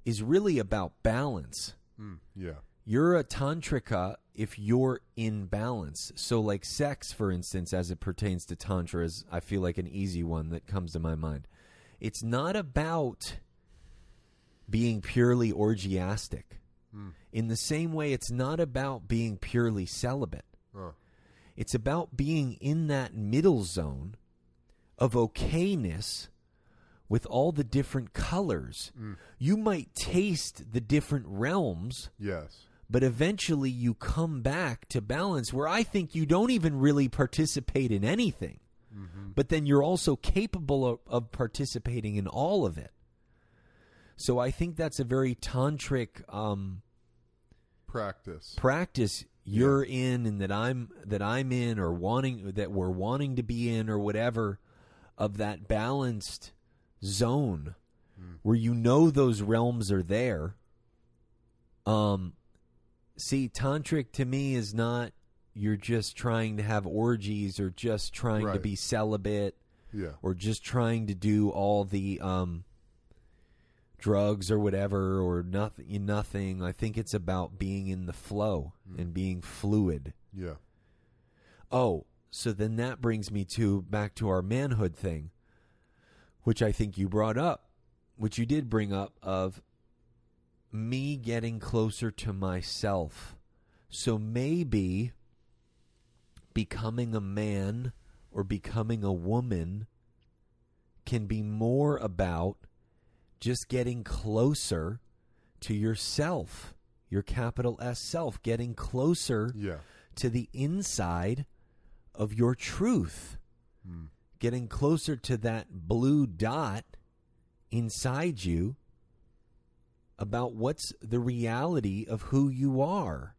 is really about balance. Mm, yeah. You're a tantrika if you're in balance. So like sex for instance as it pertains to tantra is I feel like an easy one that comes to my mind. It's not about being purely orgiastic. Mm. In the same way it's not about being purely celibate. Oh. It's about being in that middle zone of okayness with all the different colors. Mm. You might taste the different realms, Yes. but eventually you come back to balance where I think you don't even really participate in anything. But then you're also capable of, of participating in all of it. So I think that's a very tantric um, Practice. practice you're in and that I'm that I'm in or wanting that we're wanting to be in or whatever of that balanced zone where you know those realms are there um see tantric to me is not you're just trying to have orgies or just trying to be celibate Yeah. or just trying to do all the um, drugs or whatever or nothing nothing. I think it's about being in the flow hmm. and being fluid. Yeah. oh so then that brings me to back to our manhood thing which i think you brought up which you did bring up of me getting closer to myself. So maybe becoming a man or becoming a woman can be more about just getting closer to yourself, your capital S self, getting closer Yeah. to the inside of your truth, hmm. getting closer to that blue dot inside you about what's the reality of who you are,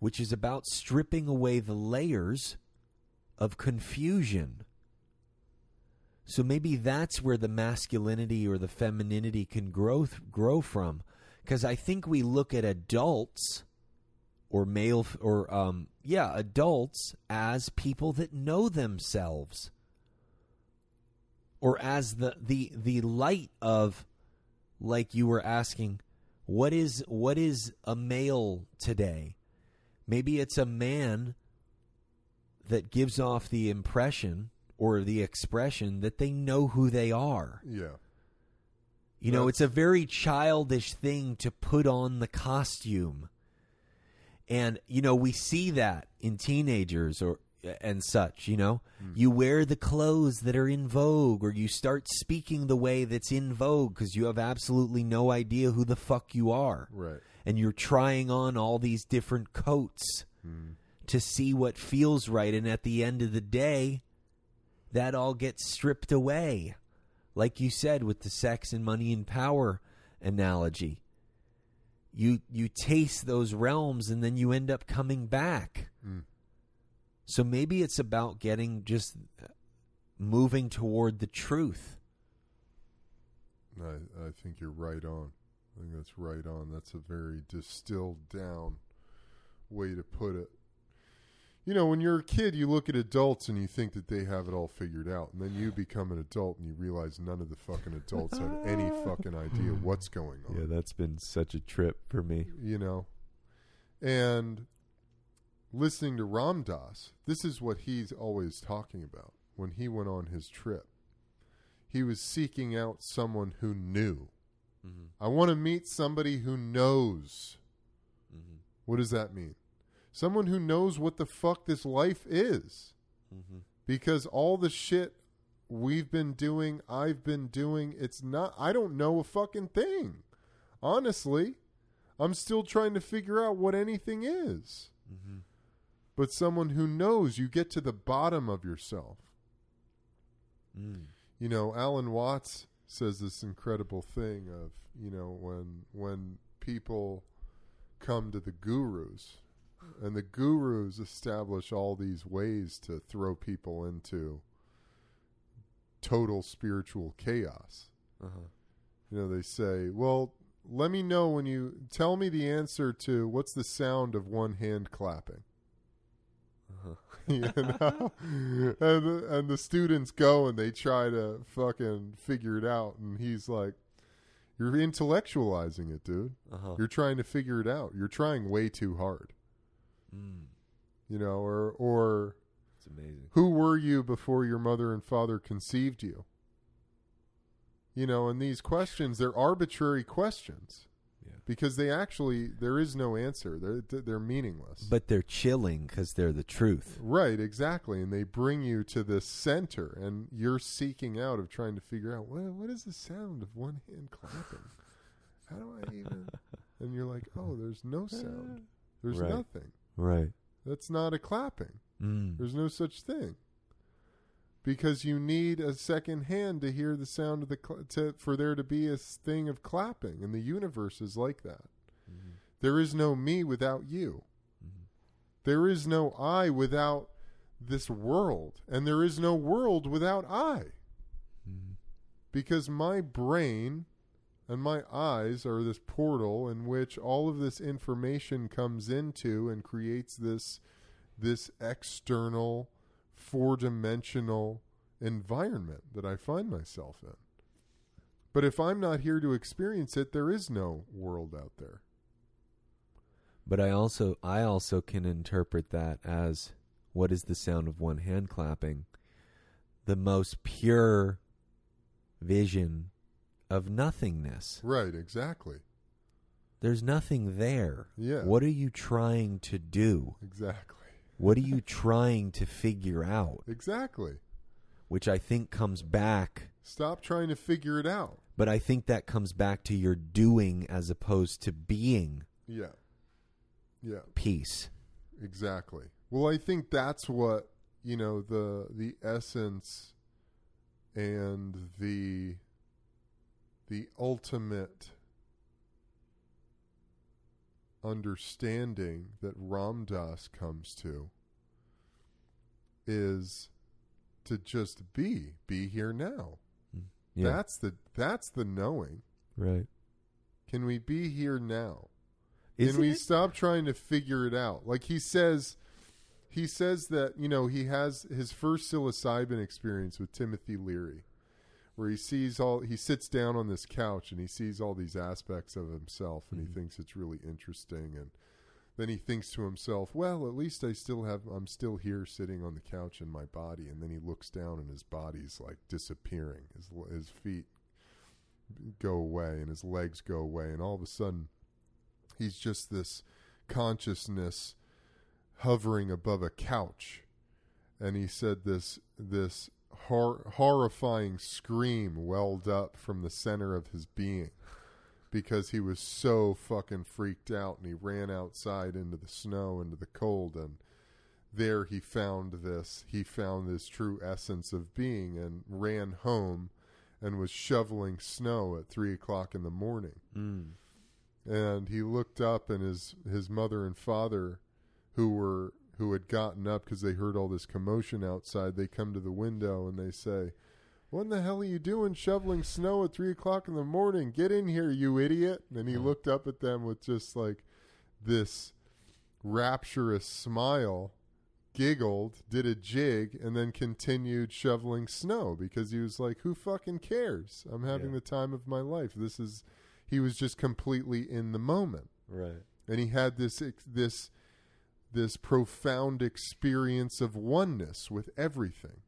which is about stripping away the layers of confusion. So maybe that's where the masculinity or the femininity can grow grow from. Because I think we look at adults or male or um yeah, adults as people that know themselves. Or as the the the light of like you were asking what is what is a male today? Maybe it's a man that gives off the impression or the expression that they know who they are Yeah. you know, it's a very childish thing to put on the costume. And you know, we see that in teenagers or and such, you know. Hmm. You wear the clothes that are in vogue or you start speaking the way that's in vogue cuz you have absolutely no idea who the fuck you are. Right. And you're trying on all these different coats hmm. to see what feels right and at the end of the day that all gets stripped away like you said with the sex and money and power analogy you you taste those realms and then you end up coming back so maybe it's about getting just uh, moving toward the truth I, I think you're right on. I think that's right on. That's a very distilled down way to put it. You know, when you're a kid, you look at adults and you think that they have it all figured out. And then you become an adult and you realize none of the fucking adults have any fucking idea what's going on. Yeah, that's been such a trip for me you know. And listening to Ram Dass, this is what he's always talking about when he went on his trip. He was seeking out someone who knew. Mm-hmm. I want to meet somebody who knows. Mm-hmm. What does that mean? Someone who knows what the fuck this life is. Mm-hmm. Because all the shit we've been doing, I've been doing, it's not, I don't know a fucking thing. Honestly, I'm still trying to figure out what anything is. Mm-hmm. But someone who knows, you get to the bottom of yourself. Mm. You know, Alan Watts says this incredible thing of, you know, when when people come to the gurus and the gurus establish all these ways to throw people into total spiritual chaos. uh-huh. You know, they say, "Well, let me know when you tell me the answer to what's the sound of one hand clapping." you know, and and the students go and they try to fucking figure it out, and he's like, "You're intellectualizing it, dude. Uh-huh. You're trying to figure it out. You're trying way too hard." Mm, You know, or or it's amazing. who were you before your mother and father conceived you? You know, and these questions, they're arbitrary questions Yeah. because they actually there is no answer. They're they're meaningless. But they're chilling because they're the truth. right, exactly, and they bring you to the center, and you're seeking out of trying to figure out what what is the sound of one hand clapping. How do I even? And you're like, oh, there's no sound. There's Right. nothing. Right. That's not a clapping. Mm. There's no such thing. Because you need a second hand to hear the sound of the cl- to, for there to be a thing of clapping, and the universe is like that. Mhm. There is no me without you. Mhm. There is no I without this world, and there is no world without I. Mhm. Because my brain and my eyes are this portal in which all of this information comes into and creates this this external four-dimensional environment that I find myself in. But if I'm not here to experience it, there is no world out there. But I also I also can interpret that as what is the sound of one hand clapping? The most pure vision of nothingness. Right, exactly. There's nothing there. Yeah. What are you trying to do? Exactly. What are you trying to figure out? Exactly. Which I think comes back, Stop trying to figure it out. but I think that comes back to your doing as opposed to being Yeah. Yeah. peace. Exactly. Well, I think that's what you know the the essence and the the ultimate understanding that Ram Ramdas comes to is to just be be here now. Mm, yeah. That's the that's the knowing. right. Can we be here now? Isn't Can we it? stop trying to figure it out? Like he says, he says that you know he has his first psilocybin experience with Timothy Leary, where he sees all he sits down on this couch and he sees all these aspects of himself and he mm-hmm. thinks it's really interesting. And then he thinks to himself, well, at least I still have I'm still here sitting on the couch in my body. And then he looks down and his body's like disappearing. His his feet go away and his legs go away. And all of a sudden he's just this consciousness hovering above a couch. And he said this this hor- horrifying scream welled up from the center of his being because he was so fucking freaked out and he ran outside into the snow into the cold and there he found this he found this true essence of being and ran home and was shoveling snow at three o'clock in the morning Mm. and he looked up and his his mother and father who were who had gotten up because they heard all this commotion outside they come to the window and they say what in the hell are you doing shoveling snow at three o'clock in the morning? Get in here you idiot. And he looked up at them with just like this rapturous smile giggled did a jig and then continued shoveling snow because he was like who fucking cares? I'm having Yeah. the time of my life. This is he was just completely in the moment. Right. and he had this this this profound experience of oneness with everything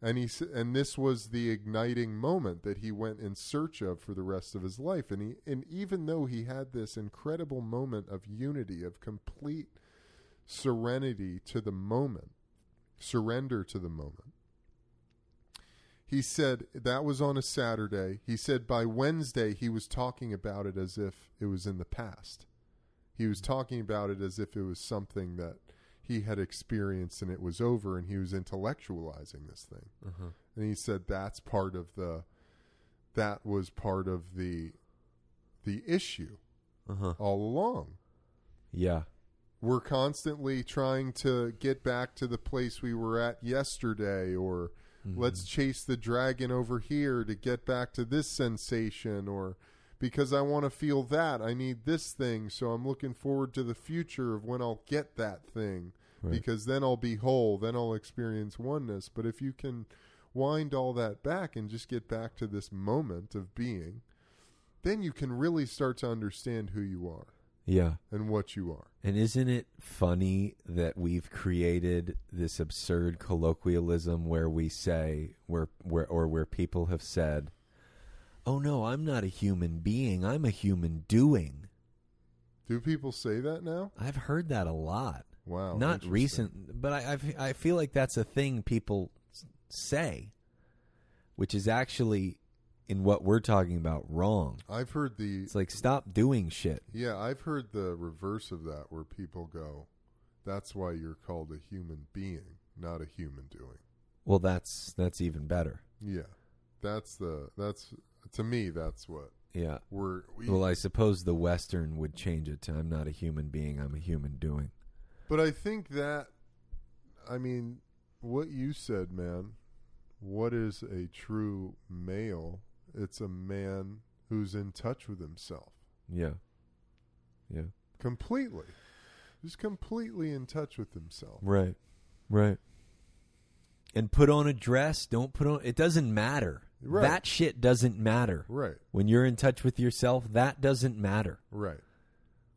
and he and this was the igniting moment that he went in search of for the rest of his life and he and even though he had this incredible moment of unity of complete serenity to the moment surrender to the moment he said that was on a Saturday. He said by Wednesday he was talking about it as if it was in the past. He was talking about it as if it was something that he had experienced and it was over and he was intellectualizing this thing. Uh-huh. And he said that's part of the that was part of the the issue Uh-huh. all along. Yeah. We're constantly trying to get back to the place we were at yesterday or let's chase the dragon over here to get back to this sensation or because I want to feel that I need this thing so I'm looking forward to the future of when I'll get that thing Right. because then I'll be whole, then I'll experience oneness. But if you can wind all that back and just get back to this moment of being, then you can really start to understand who you are Yeah. and what you are. And isn't it funny that we've created this absurd colloquialism where we say where where or where people have said, "Oh no, I'm not a human being. I'm a human doing." Do people say that now? I've heard that a lot. Wow. not recent, but I, I I feel like that's a thing people say, which is actually in what we're talking about wrong. I've heard the It's like stop doing shit. Yeah, I've heard the reverse of that where people go, that's why you're called a human being, not a human doing. Well, that's that's even better. Yeah. That's the that's to me that's what Yeah. we're we, Well, I suppose the Western would change it to I'm not a human being, I'm a human doing. But I think that I mean what you said, man, what is a true male? It's a man who's in touch with himself. Yeah. Yeah. Completely. Just completely in touch with himself. Right. Right. And put on a dress, don't put on it doesn't matter. Right. That shit doesn't matter. Right. When you're in touch with yourself, that doesn't matter. Right.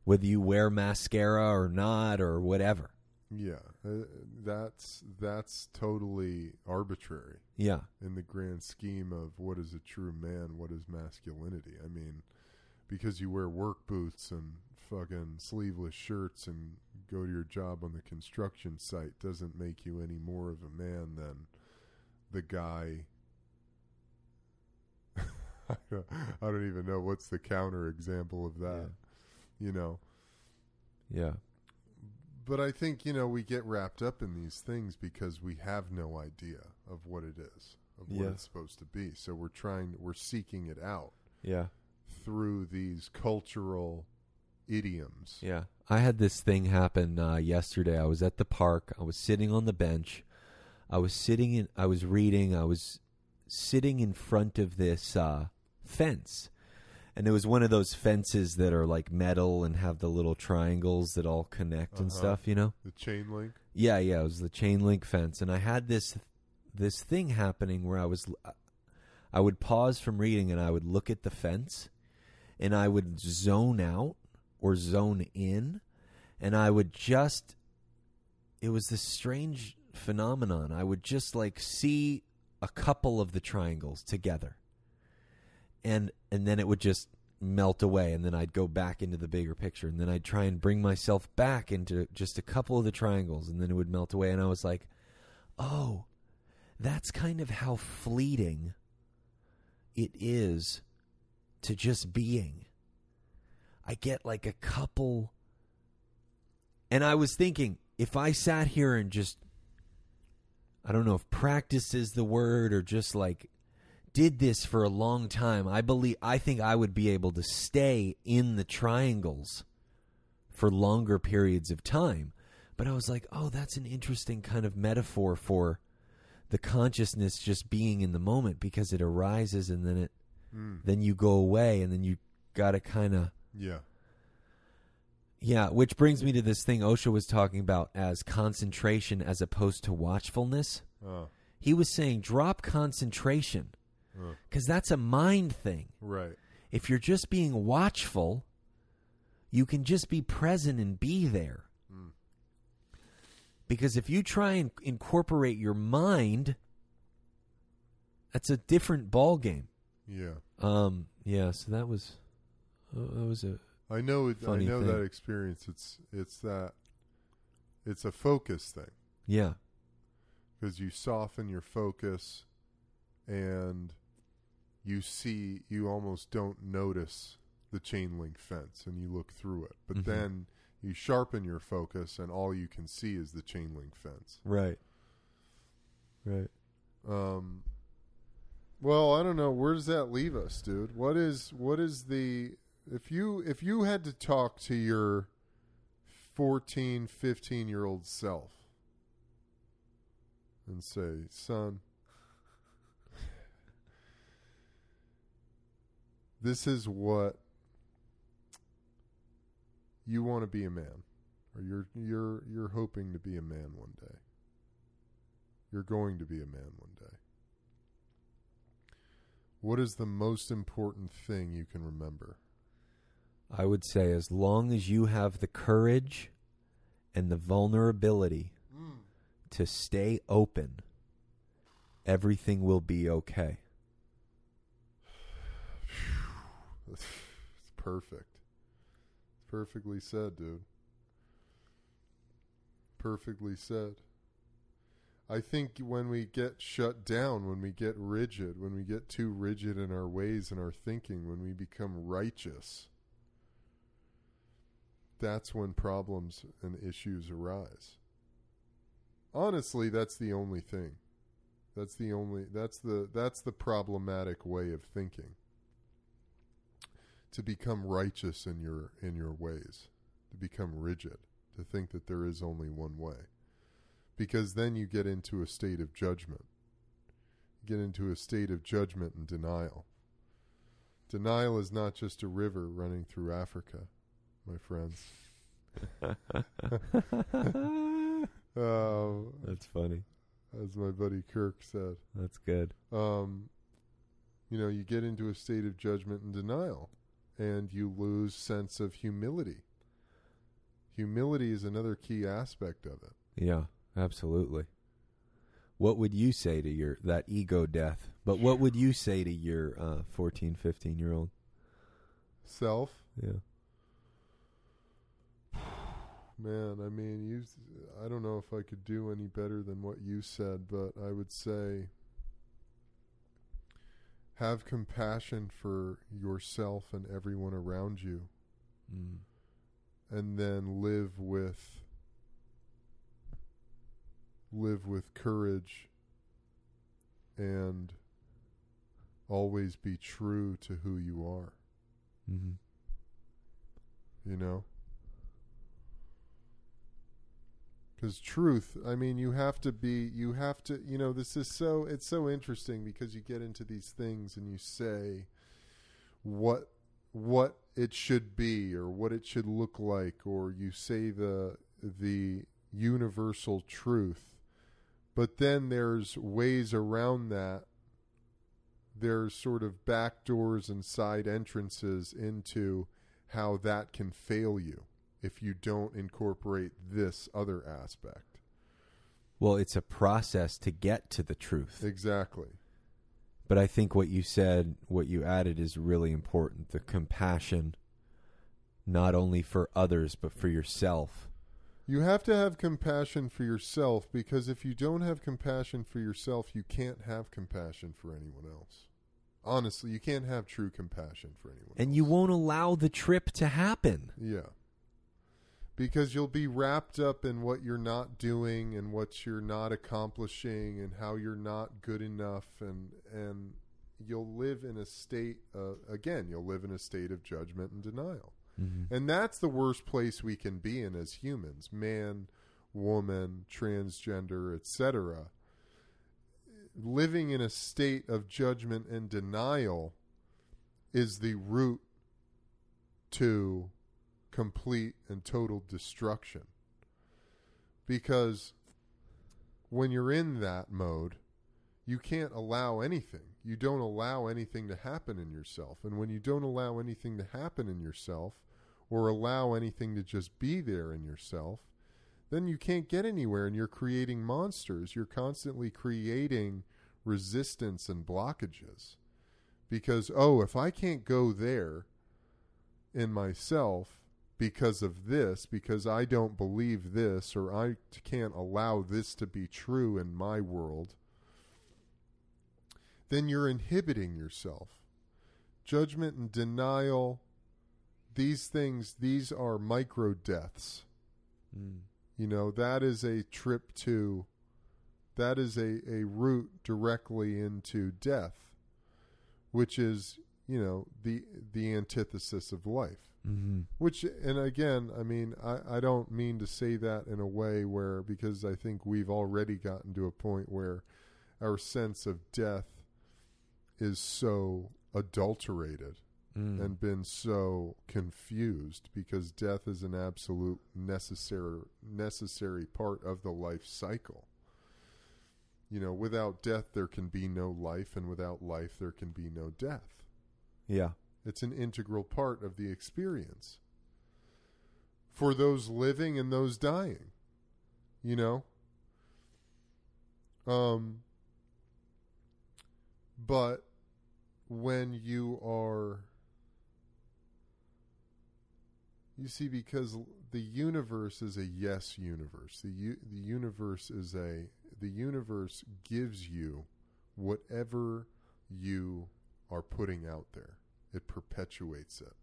Whether you wear mascara or not or whatever. Yeah, uh, that's that's totally arbitrary Yeah. in the grand scheme of what is a true man, what is masculinity. I mean, because you wear work boots and fucking sleeveless shirts and go to your job on the construction site doesn't make you any more of a man than the guy. I don't I don't even know what's the counter example of that. You know, Yeah. but I think you know we get wrapped up in these things because we have no idea of what it is, of what Yeah. it's supposed to be. So we're trying, we're seeking it out Yeah. through these cultural idioms. Yeah. I had this thing happen uh, yesterday. I was at the park. I was sitting on the bench. I was sitting in. I was reading. I was sitting in front of this uh, fence, and it was one of those fences that are like metal and have the little triangles that all connect and Uh-huh. stuff. You know. The chain link. Yeah, yeah, it was the chain link fence, and I had this this thing happening where I was I would pause from reading and I would look at the fence, and I would zone out or zone in, and I would just it was this strange phenomenon. I would just like see a couple of the triangles together. And and then it would just melt away and then I'd go back into the bigger picture and then I'd try and bring myself back into just a couple of the triangles and then it would melt away and I was like, "Oh, that's kind of how fleeting it is to just being." I get like a couple and I was thinking if I sat here and just I don't know if practice is the word or just like did this for a long time, I believe I think I would be able to stay in the triangles for longer periods of time. But I was like, "Oh, that's an interesting kind of metaphor for the consciousness just being in the moment because it arises and then it hmm. then you go away and then you got to kind of Yeah. yeah, which brings me to this thing Osho was talking about as concentration as opposed to watchfulness. Oh, He was saying drop concentration because that's a mind thing. right. If you're just being watchful, you can just be present and be there. Because if you try and incorporate your mind, that's a different ball game. Yeah. Um, yeah, so that was uh, that was a I know. It, I know thing. that experience. It's it's that. It's a focus thing yeah because you soften your focus, and you see you almost don't notice the chain link fence, and you look through it. But Mhm. then you sharpen your focus, and all you can see is the chain link fence. right right. Um, well, I don't know. Where does that leave us, dude? What is what is the if you if you had to talk to your 14, 15 year old self and say, "Son, this is what you want to be a man, or you're you're you're hoping to be a man one day. You're going to be a man one day. What is the most important thing you can remember? I would say as long as you have the courage and the vulnerability mm. to stay open, everything will be okay. It's perfect. It's perfectly said, dude. Perfectly said. I think when we get shut down, when we get rigid, when we get too rigid in our ways and our thinking, when we become righteous, that's when problems and issues arise. Honestly, that's the only thing. That's the only that's the that's the problematic way of thinking. To become righteous in your in your ways, to become rigid, to think that there is only one way. Because then you get into a state of judgment. You get into a state of judgment and denial. Denial is not just a river running through Africa, my friends. Uh, That's funny. as my buddy Kirk said. That's good. um, you know, you get into a state of judgment and denial, and you lose sense of humility. Humility is another key aspect of it. Yeah, absolutely. What would you say to your that ego death? But what would you say to your uh, 14, 15 year old? Self, Yeah. man. I mean, you. I don't know if I could do any better than what you said, but I would say have compassion for yourself and everyone around you. Mm. and then live with live with courage and always be true to who you are hmm you know because truth i mean you have to be you have to you know this is so it's so interesting because you get into these things and you say what what it should be or what it should look like or you say the the universal truth. But then there's ways around that. There's sort of back doors and side entrances into how that can fail you if you don't incorporate this other aspect. Well, it's a process to get to the truth. Exactly. But I think what you said, what you added is really important. The compassion, not only for others, but for yourself. You have to have compassion for yourself because if you don't have compassion for yourself, you can't have compassion for anyone else. Honestly, you can't have true compassion for anyone And else. you won't allow the trip to happen. Yeah. Because you'll be wrapped up in what you're not doing and what you're not accomplishing and how you're not good enough and and you'll live in a state uh, again, you'll live in a state of judgment and denial. And that's the worst place we can be in as humans, man, woman, transgender, etc. Living in a state of judgment and denial is the root to complete and total destruction. Because when you're in that mode, you can't allow anything. You don't allow anything to happen in yourself. And when you don't allow anything to happen in yourself, or allow anything to just be there in yourself, then you can't get anywhere and you're creating monsters. You're constantly creating resistance and blockages. Because, oh, if I can't go there in myself because of this, because I don't believe this, or I can't allow this to be true in my world, then you're inhibiting yourself. Judgment and denial, these things, these are micro deaths. Mm. You know, that is a trip to, that is a, a route directly into death, which is, you know, the, the antithesis of life. Mm-hmm. Which, and again, I mean, I, I don't mean to say that in a way where, because I think we've already gotten to a point where our sense of death is so adulterated Mm. and been so confused because death is an absolute necessary necessary part of the life cycle. You know, without death there can be no life and without life there can be no death. Yeah. It's an integral part of the experience. For those living and those dying. You know? Um but when you are you see because the universe is a yes universe the u- the universe is a the universe gives you whatever you are putting out there it perpetuates it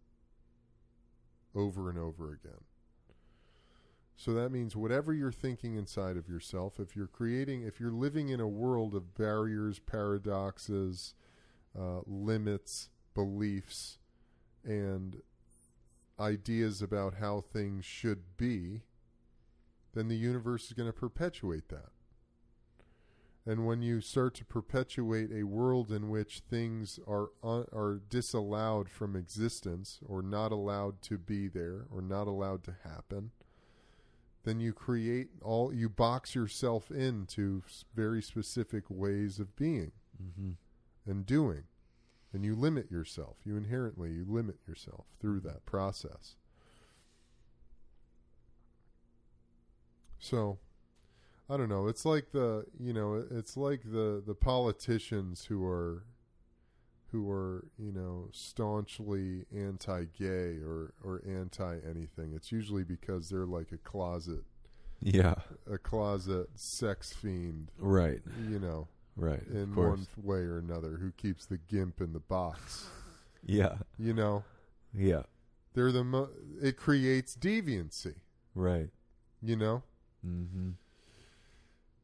over and over again so that means whatever you're thinking inside of yourself if you're creating if you're living in a world of barriers paradoxes uh, limits, beliefs, and ideas about how things should be, then the universe is going to perpetuate that. And when you start to perpetuate a world in which things are un- are disallowed from existence or not allowed to be there or not allowed to happen, then you create all you box yourself into very specific ways of being Mm-hmm. and doing. And you limit yourself. You inherently you limit yourself through that process. So i don't know it's like the you know it's like the the politicians who are who are you know staunchly anti-gay or or anti anything it's usually because they're like a closet Yeah. a closet sex fiend Right. you know Right. in one way or another who keeps the gimp in the box. Yeah. You know, Yeah. they're the mo- it creates deviancy. Right. You know, Mm-hmm.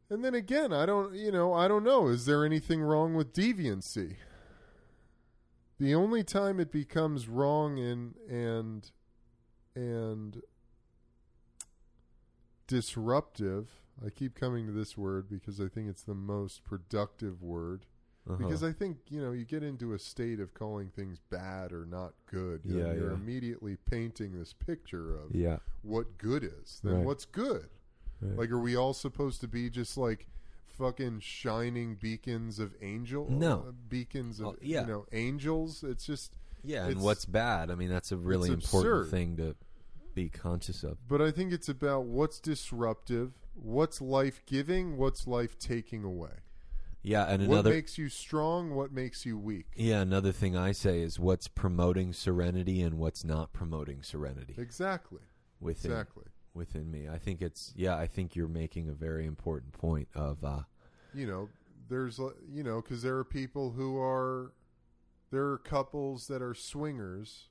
And then again, I don't. You know, I don't know. Is there anything wrong with deviancy? The only time it becomes wrong and and and disruptive. I keep coming to this word because I think it's the most productive word. Uh-huh. because I think you know you get into a state of calling things bad or not good. You know, Yeah, you're yeah. immediately painting this picture of yeah. what good is. Then Right. what's good? Right. Like, are we all supposed to be just like fucking shining beacons of angel? No. uh, beacons of Oh, yeah. you know angels. It's just yeah. And what's bad? I mean, that's a really important absurd. thing to be conscious of. But I think it's about what's disruptive, what's life giving, what's life taking away. Yeah. And what another. makes you strong, what makes you weak. yeah. Another thing I say is what's promoting serenity and what's not promoting serenity Exactly. within Exactly. Within me. I think it's yeah. I think you're making a very important point of. uh you know, there's uh, you know, because there are people who are there are couples that are swingers,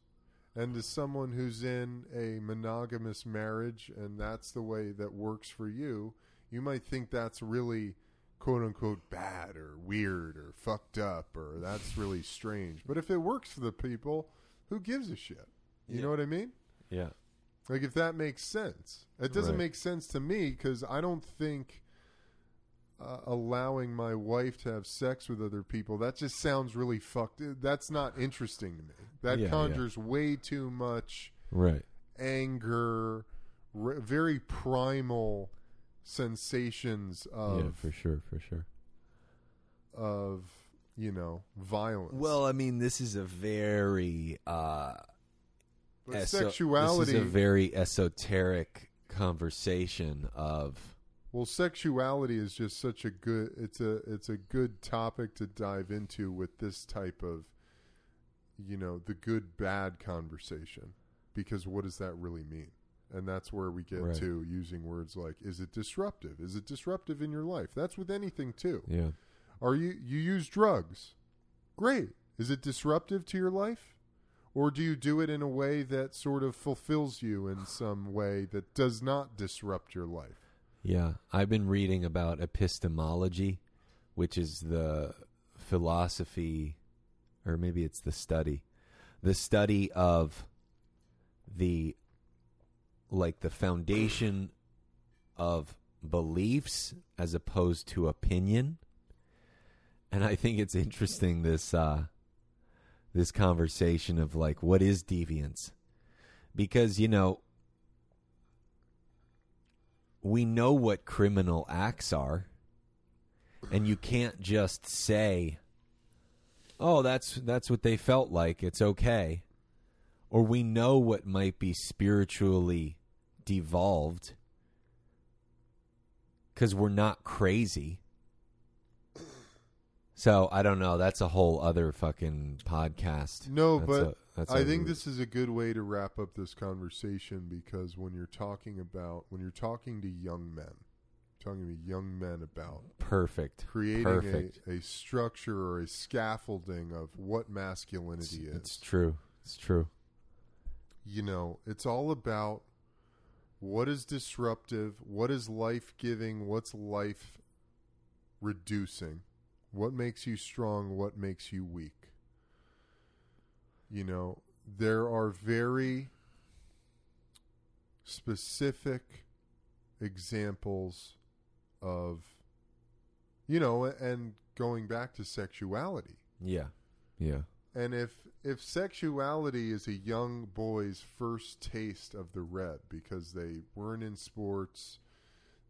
and as someone who's in a monogamous marriage, and that's the way that works for you, you might think that's really quote unquote bad or weird or fucked up or that's really strange. But if it works for the people, who gives a shit? You Yeah. know what I mean? Yeah. Like if that makes sense, it doesn't Right. make sense to me because I don't think uh, allowing my wife to have sex with other people that just sounds really fucked. That's not interesting to me. That Yeah, yeah. conjures way too much Right. anger, r- very primal sensations of yeah. For sure. For sure. of you know violence. Well, I mean, this is a very uh, but eso- sexuality. This is a very esoteric conversation of Well, sexuality is just such a good it's a it's a good topic to dive into with this type of you know, the good bad conversation because what does that really mean? And that's where we get Right. to using words like is it disruptive? Is it disruptive in your life? That's with anything too. yeah. Are you you use drugs? Great. Is it disruptive to your life? Or do you do it in a way that sort of fulfills you in some way that does not disrupt your life? Yeah, I've been reading about epistemology, which is the philosophy, or maybe it's the study, the study of the like the foundation of beliefs as opposed to opinion. And I think it's interesting this uh, this conversation of like what is deviance? Because you know we know what criminal acts are and you can't just say oh that's that's what they felt like. It's okay. Or we know what might be spiritually devolved cuz we're not crazy so I don't know. That's a whole other fucking podcast. No, That's but a- that's I think this is a good way to wrap up this conversation because when you're talking about when you're talking to young men, talking to young men about perfect. creating Perfect. a, a structure or a scaffolding of what masculinity is. It's true. It's true. you know, it's all about what is disruptive, what is life giving, what's life reducing, what makes you strong, what makes you weak. You know, there are very specific examples of, you know, and going back to sexuality. Yeah. Yeah. And if if sexuality is a young boy's first taste of the red because they weren't in sports,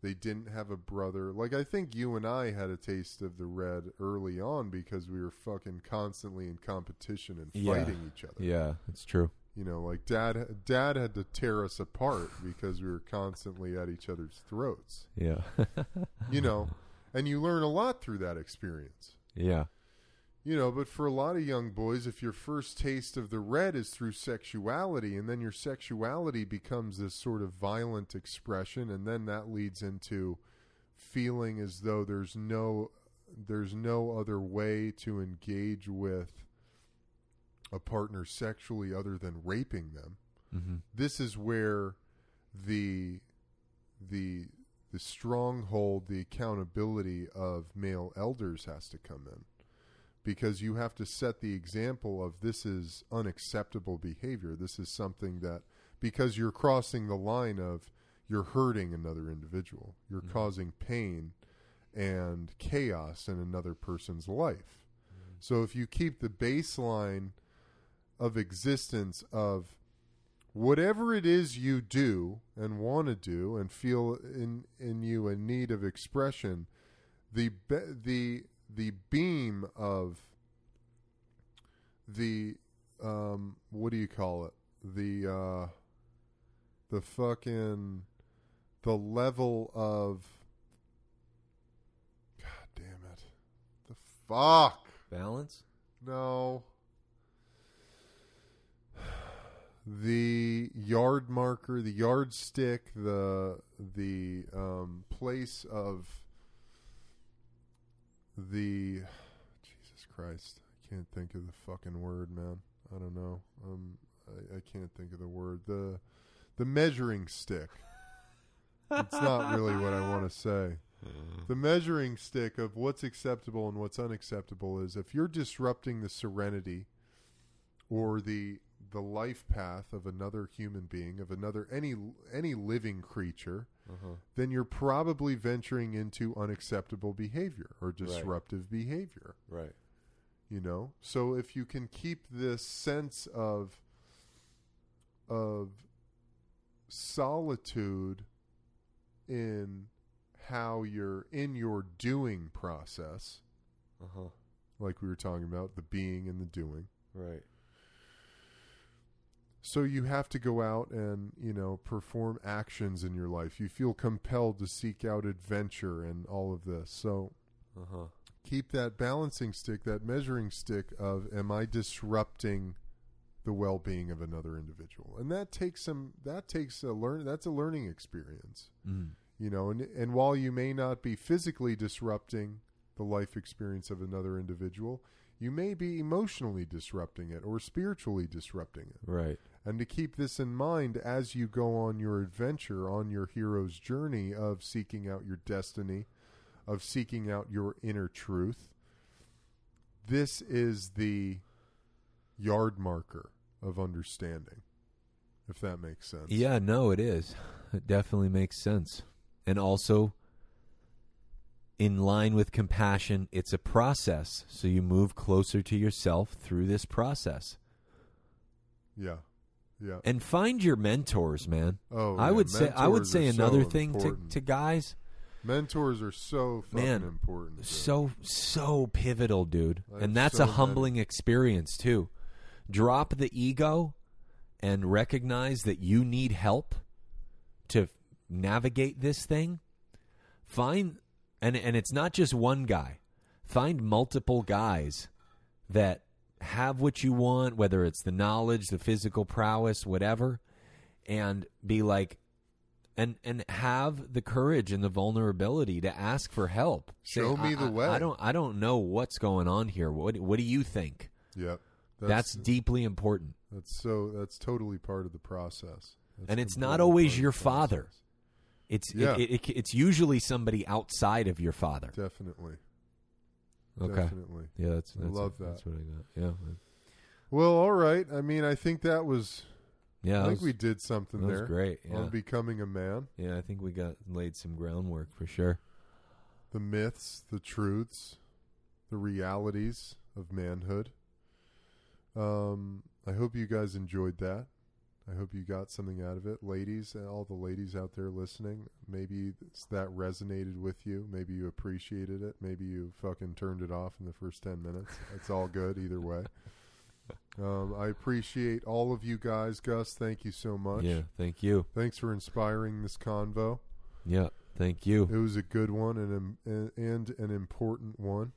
they didn't have a brother. Like I think you and I had a taste of the red early on because we were fucking constantly in competition and Yeah. fighting each other. Yeah. It's true. You know, like dad dad had to tear us apart because we were constantly at each other's throats. Yeah. You know, and you learn a lot through that experience. yeah. You know, but for a lot of young boys, if your first taste of the red is through sexuality, and then your sexuality becomes this sort of violent expression, and then that leads into feeling as though there's no there's no other way to engage with a partner sexually other than raping them. Mm-hmm. This is where the the the stronghold, the accountability of male elders has to come in because you have to set the example of this is unacceptable behavior. This is something that because you're crossing the line of you're hurting another individual, you're mm-hmm. causing pain and chaos in another person's life. Mm-hmm. So if you keep the baseline of existence of whatever it is you do and want to do and feel in in you a need of expression, the be- the the beam of the um what do you call it? The uh the fucking the level of god damn it. The fuck? Balance. no. The yard marker the yardstick the the um place of the Jesus Christ, I can't think of the fucking word, man. I don't know. Um, I, I can't think of the word. The the measuring stick. it's not really what I want to say. The measuring stick of what's acceptable and what's unacceptable is if you're disrupting the serenity or the the life path of another human being, of another any any living creature, Uh-huh. then you're probably venturing into unacceptable behavior or disruptive behavior. Right. You know, so if you can keep this sense of of solitude in how you're in your doing process, Uh huh. like we were talking about, the being and the doing. Right. So you have to go out and, you know, perform actions in your life. You feel compelled to seek out adventure and all of this. So Uh huh. keep that balancing stick, that measuring stick of am I disrupting the well-being of another individual? And that takes some that takes a learn that's a learning experience. Mm. You know, and and while you may not be physically disrupting the life experience of another individual, you may be emotionally disrupting it or spiritually disrupting it. Right. And to keep this in mind as you go on your adventure, on your hero's journey of seeking out your destiny, of seeking out your inner truth, this is the yard marker of understanding, if that makes sense. Yeah, no, it is. It definitely makes sense. And also in line with compassion. It's a process. So you move closer to yourself through this process. Yeah. Yeah. And find your mentors, man. Oh, I yeah, would say I would say are so another thing to, important. to guys. Mentors are so fucking Man, important. dude. So so pivotal, dude. And that's so a many. humbling experience too. Drop the ego and recognize that you need help to navigate this thing. Find and and it's not just one guy. Find multiple guys that have what you want, whether it's the knowledge, the physical prowess, whatever, and be like and and have the courage and the vulnerability to ask for help. Show me the I- I- way. I don't I don't know what's going on here. What what do you think? Yep. That's, deeply important. that's so that's totally part of the process. That's and it's not always your the father. process. It's Yeah. it, it, it's usually somebody outside of your father. Definitely. Okay. Definitely. Yeah, that's, I that's love that. That's what I got. Yeah. Well, all right. I mean, I think that was. Yeah. I think was- we did something that was there. great, yeah. On becoming a man, Yeah, I think we got laid some groundwork for sure. the myths, the truths, the realities of manhood. Um, I hope you guys enjoyed that. I hope you got something out of it, ladies. and All the ladies out there listening, maybe that resonated with you. Maybe you appreciated it. Maybe you fucking turned it off in the first ten minutes. It's all good either way. Um, I appreciate all of you guys, Gus. Thank you so much. Yeah, thank you. Thanks for inspiring this convo. Yeah, thank you. It was a good one and an, and an important one.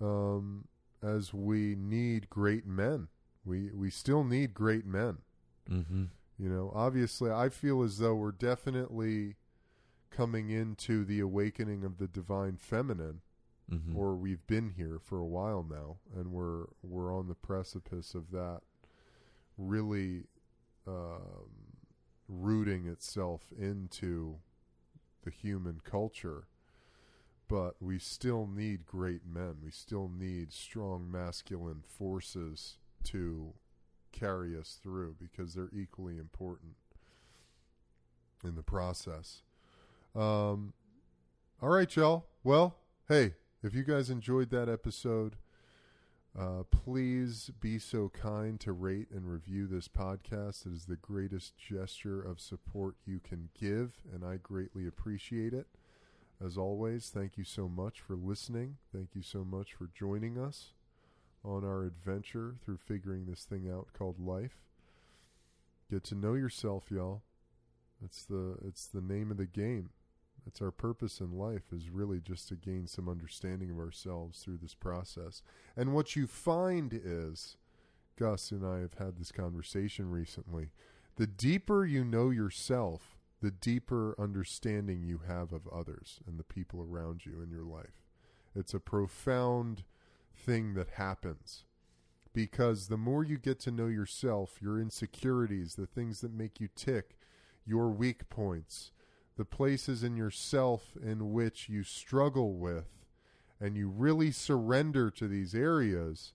Um, as we need great men, we we still need great men. Mm-hmm. You know, obviously, I feel as though we're definitely coming into the awakening of the divine feminine, Mm-hmm. or we've been here for a while now, and we're we're on the precipice of that really um, rooting itself into the human culture. But we still need great men. We still need strong masculine forces to carry us through because they're equally important in the process. Um, all right, y'all. Well, hey, if you guys enjoyed that episode, uh, please be so kind to rate and review this podcast. It is the greatest gesture of support you can give, and I greatly appreciate it. As always, thank you so much for listening. Thank you so much for joining us on our adventure through figuring this thing out called life. Get to know yourself, y'all. It's the it's the name of the game. It's our purpose in life is really just to gain some understanding of ourselves through this process. And what you find is Gus and I have had this conversation recently. The deeper you know yourself, the deeper understanding you have of others and the people around you in your life. It's a profound thing that happens because the more you get to know yourself, your insecurities, the things that make you tick, your weak points, the places in yourself in which you struggle with, and you really surrender to these areas,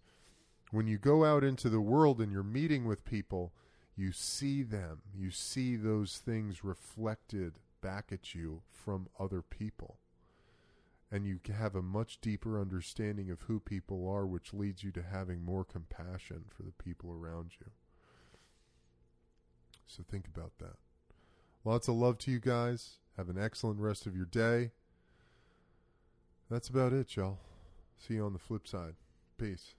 when you go out into the world and you're meeting with people, you see them. You see those things reflected back at you from other people. And you have a much deeper understanding of who people are, which leads you to having more compassion for the people around you. So think about that. Lots of love to you guys. Have an excellent rest of your day. That's about it, y'all. See you on the flip side. Peace.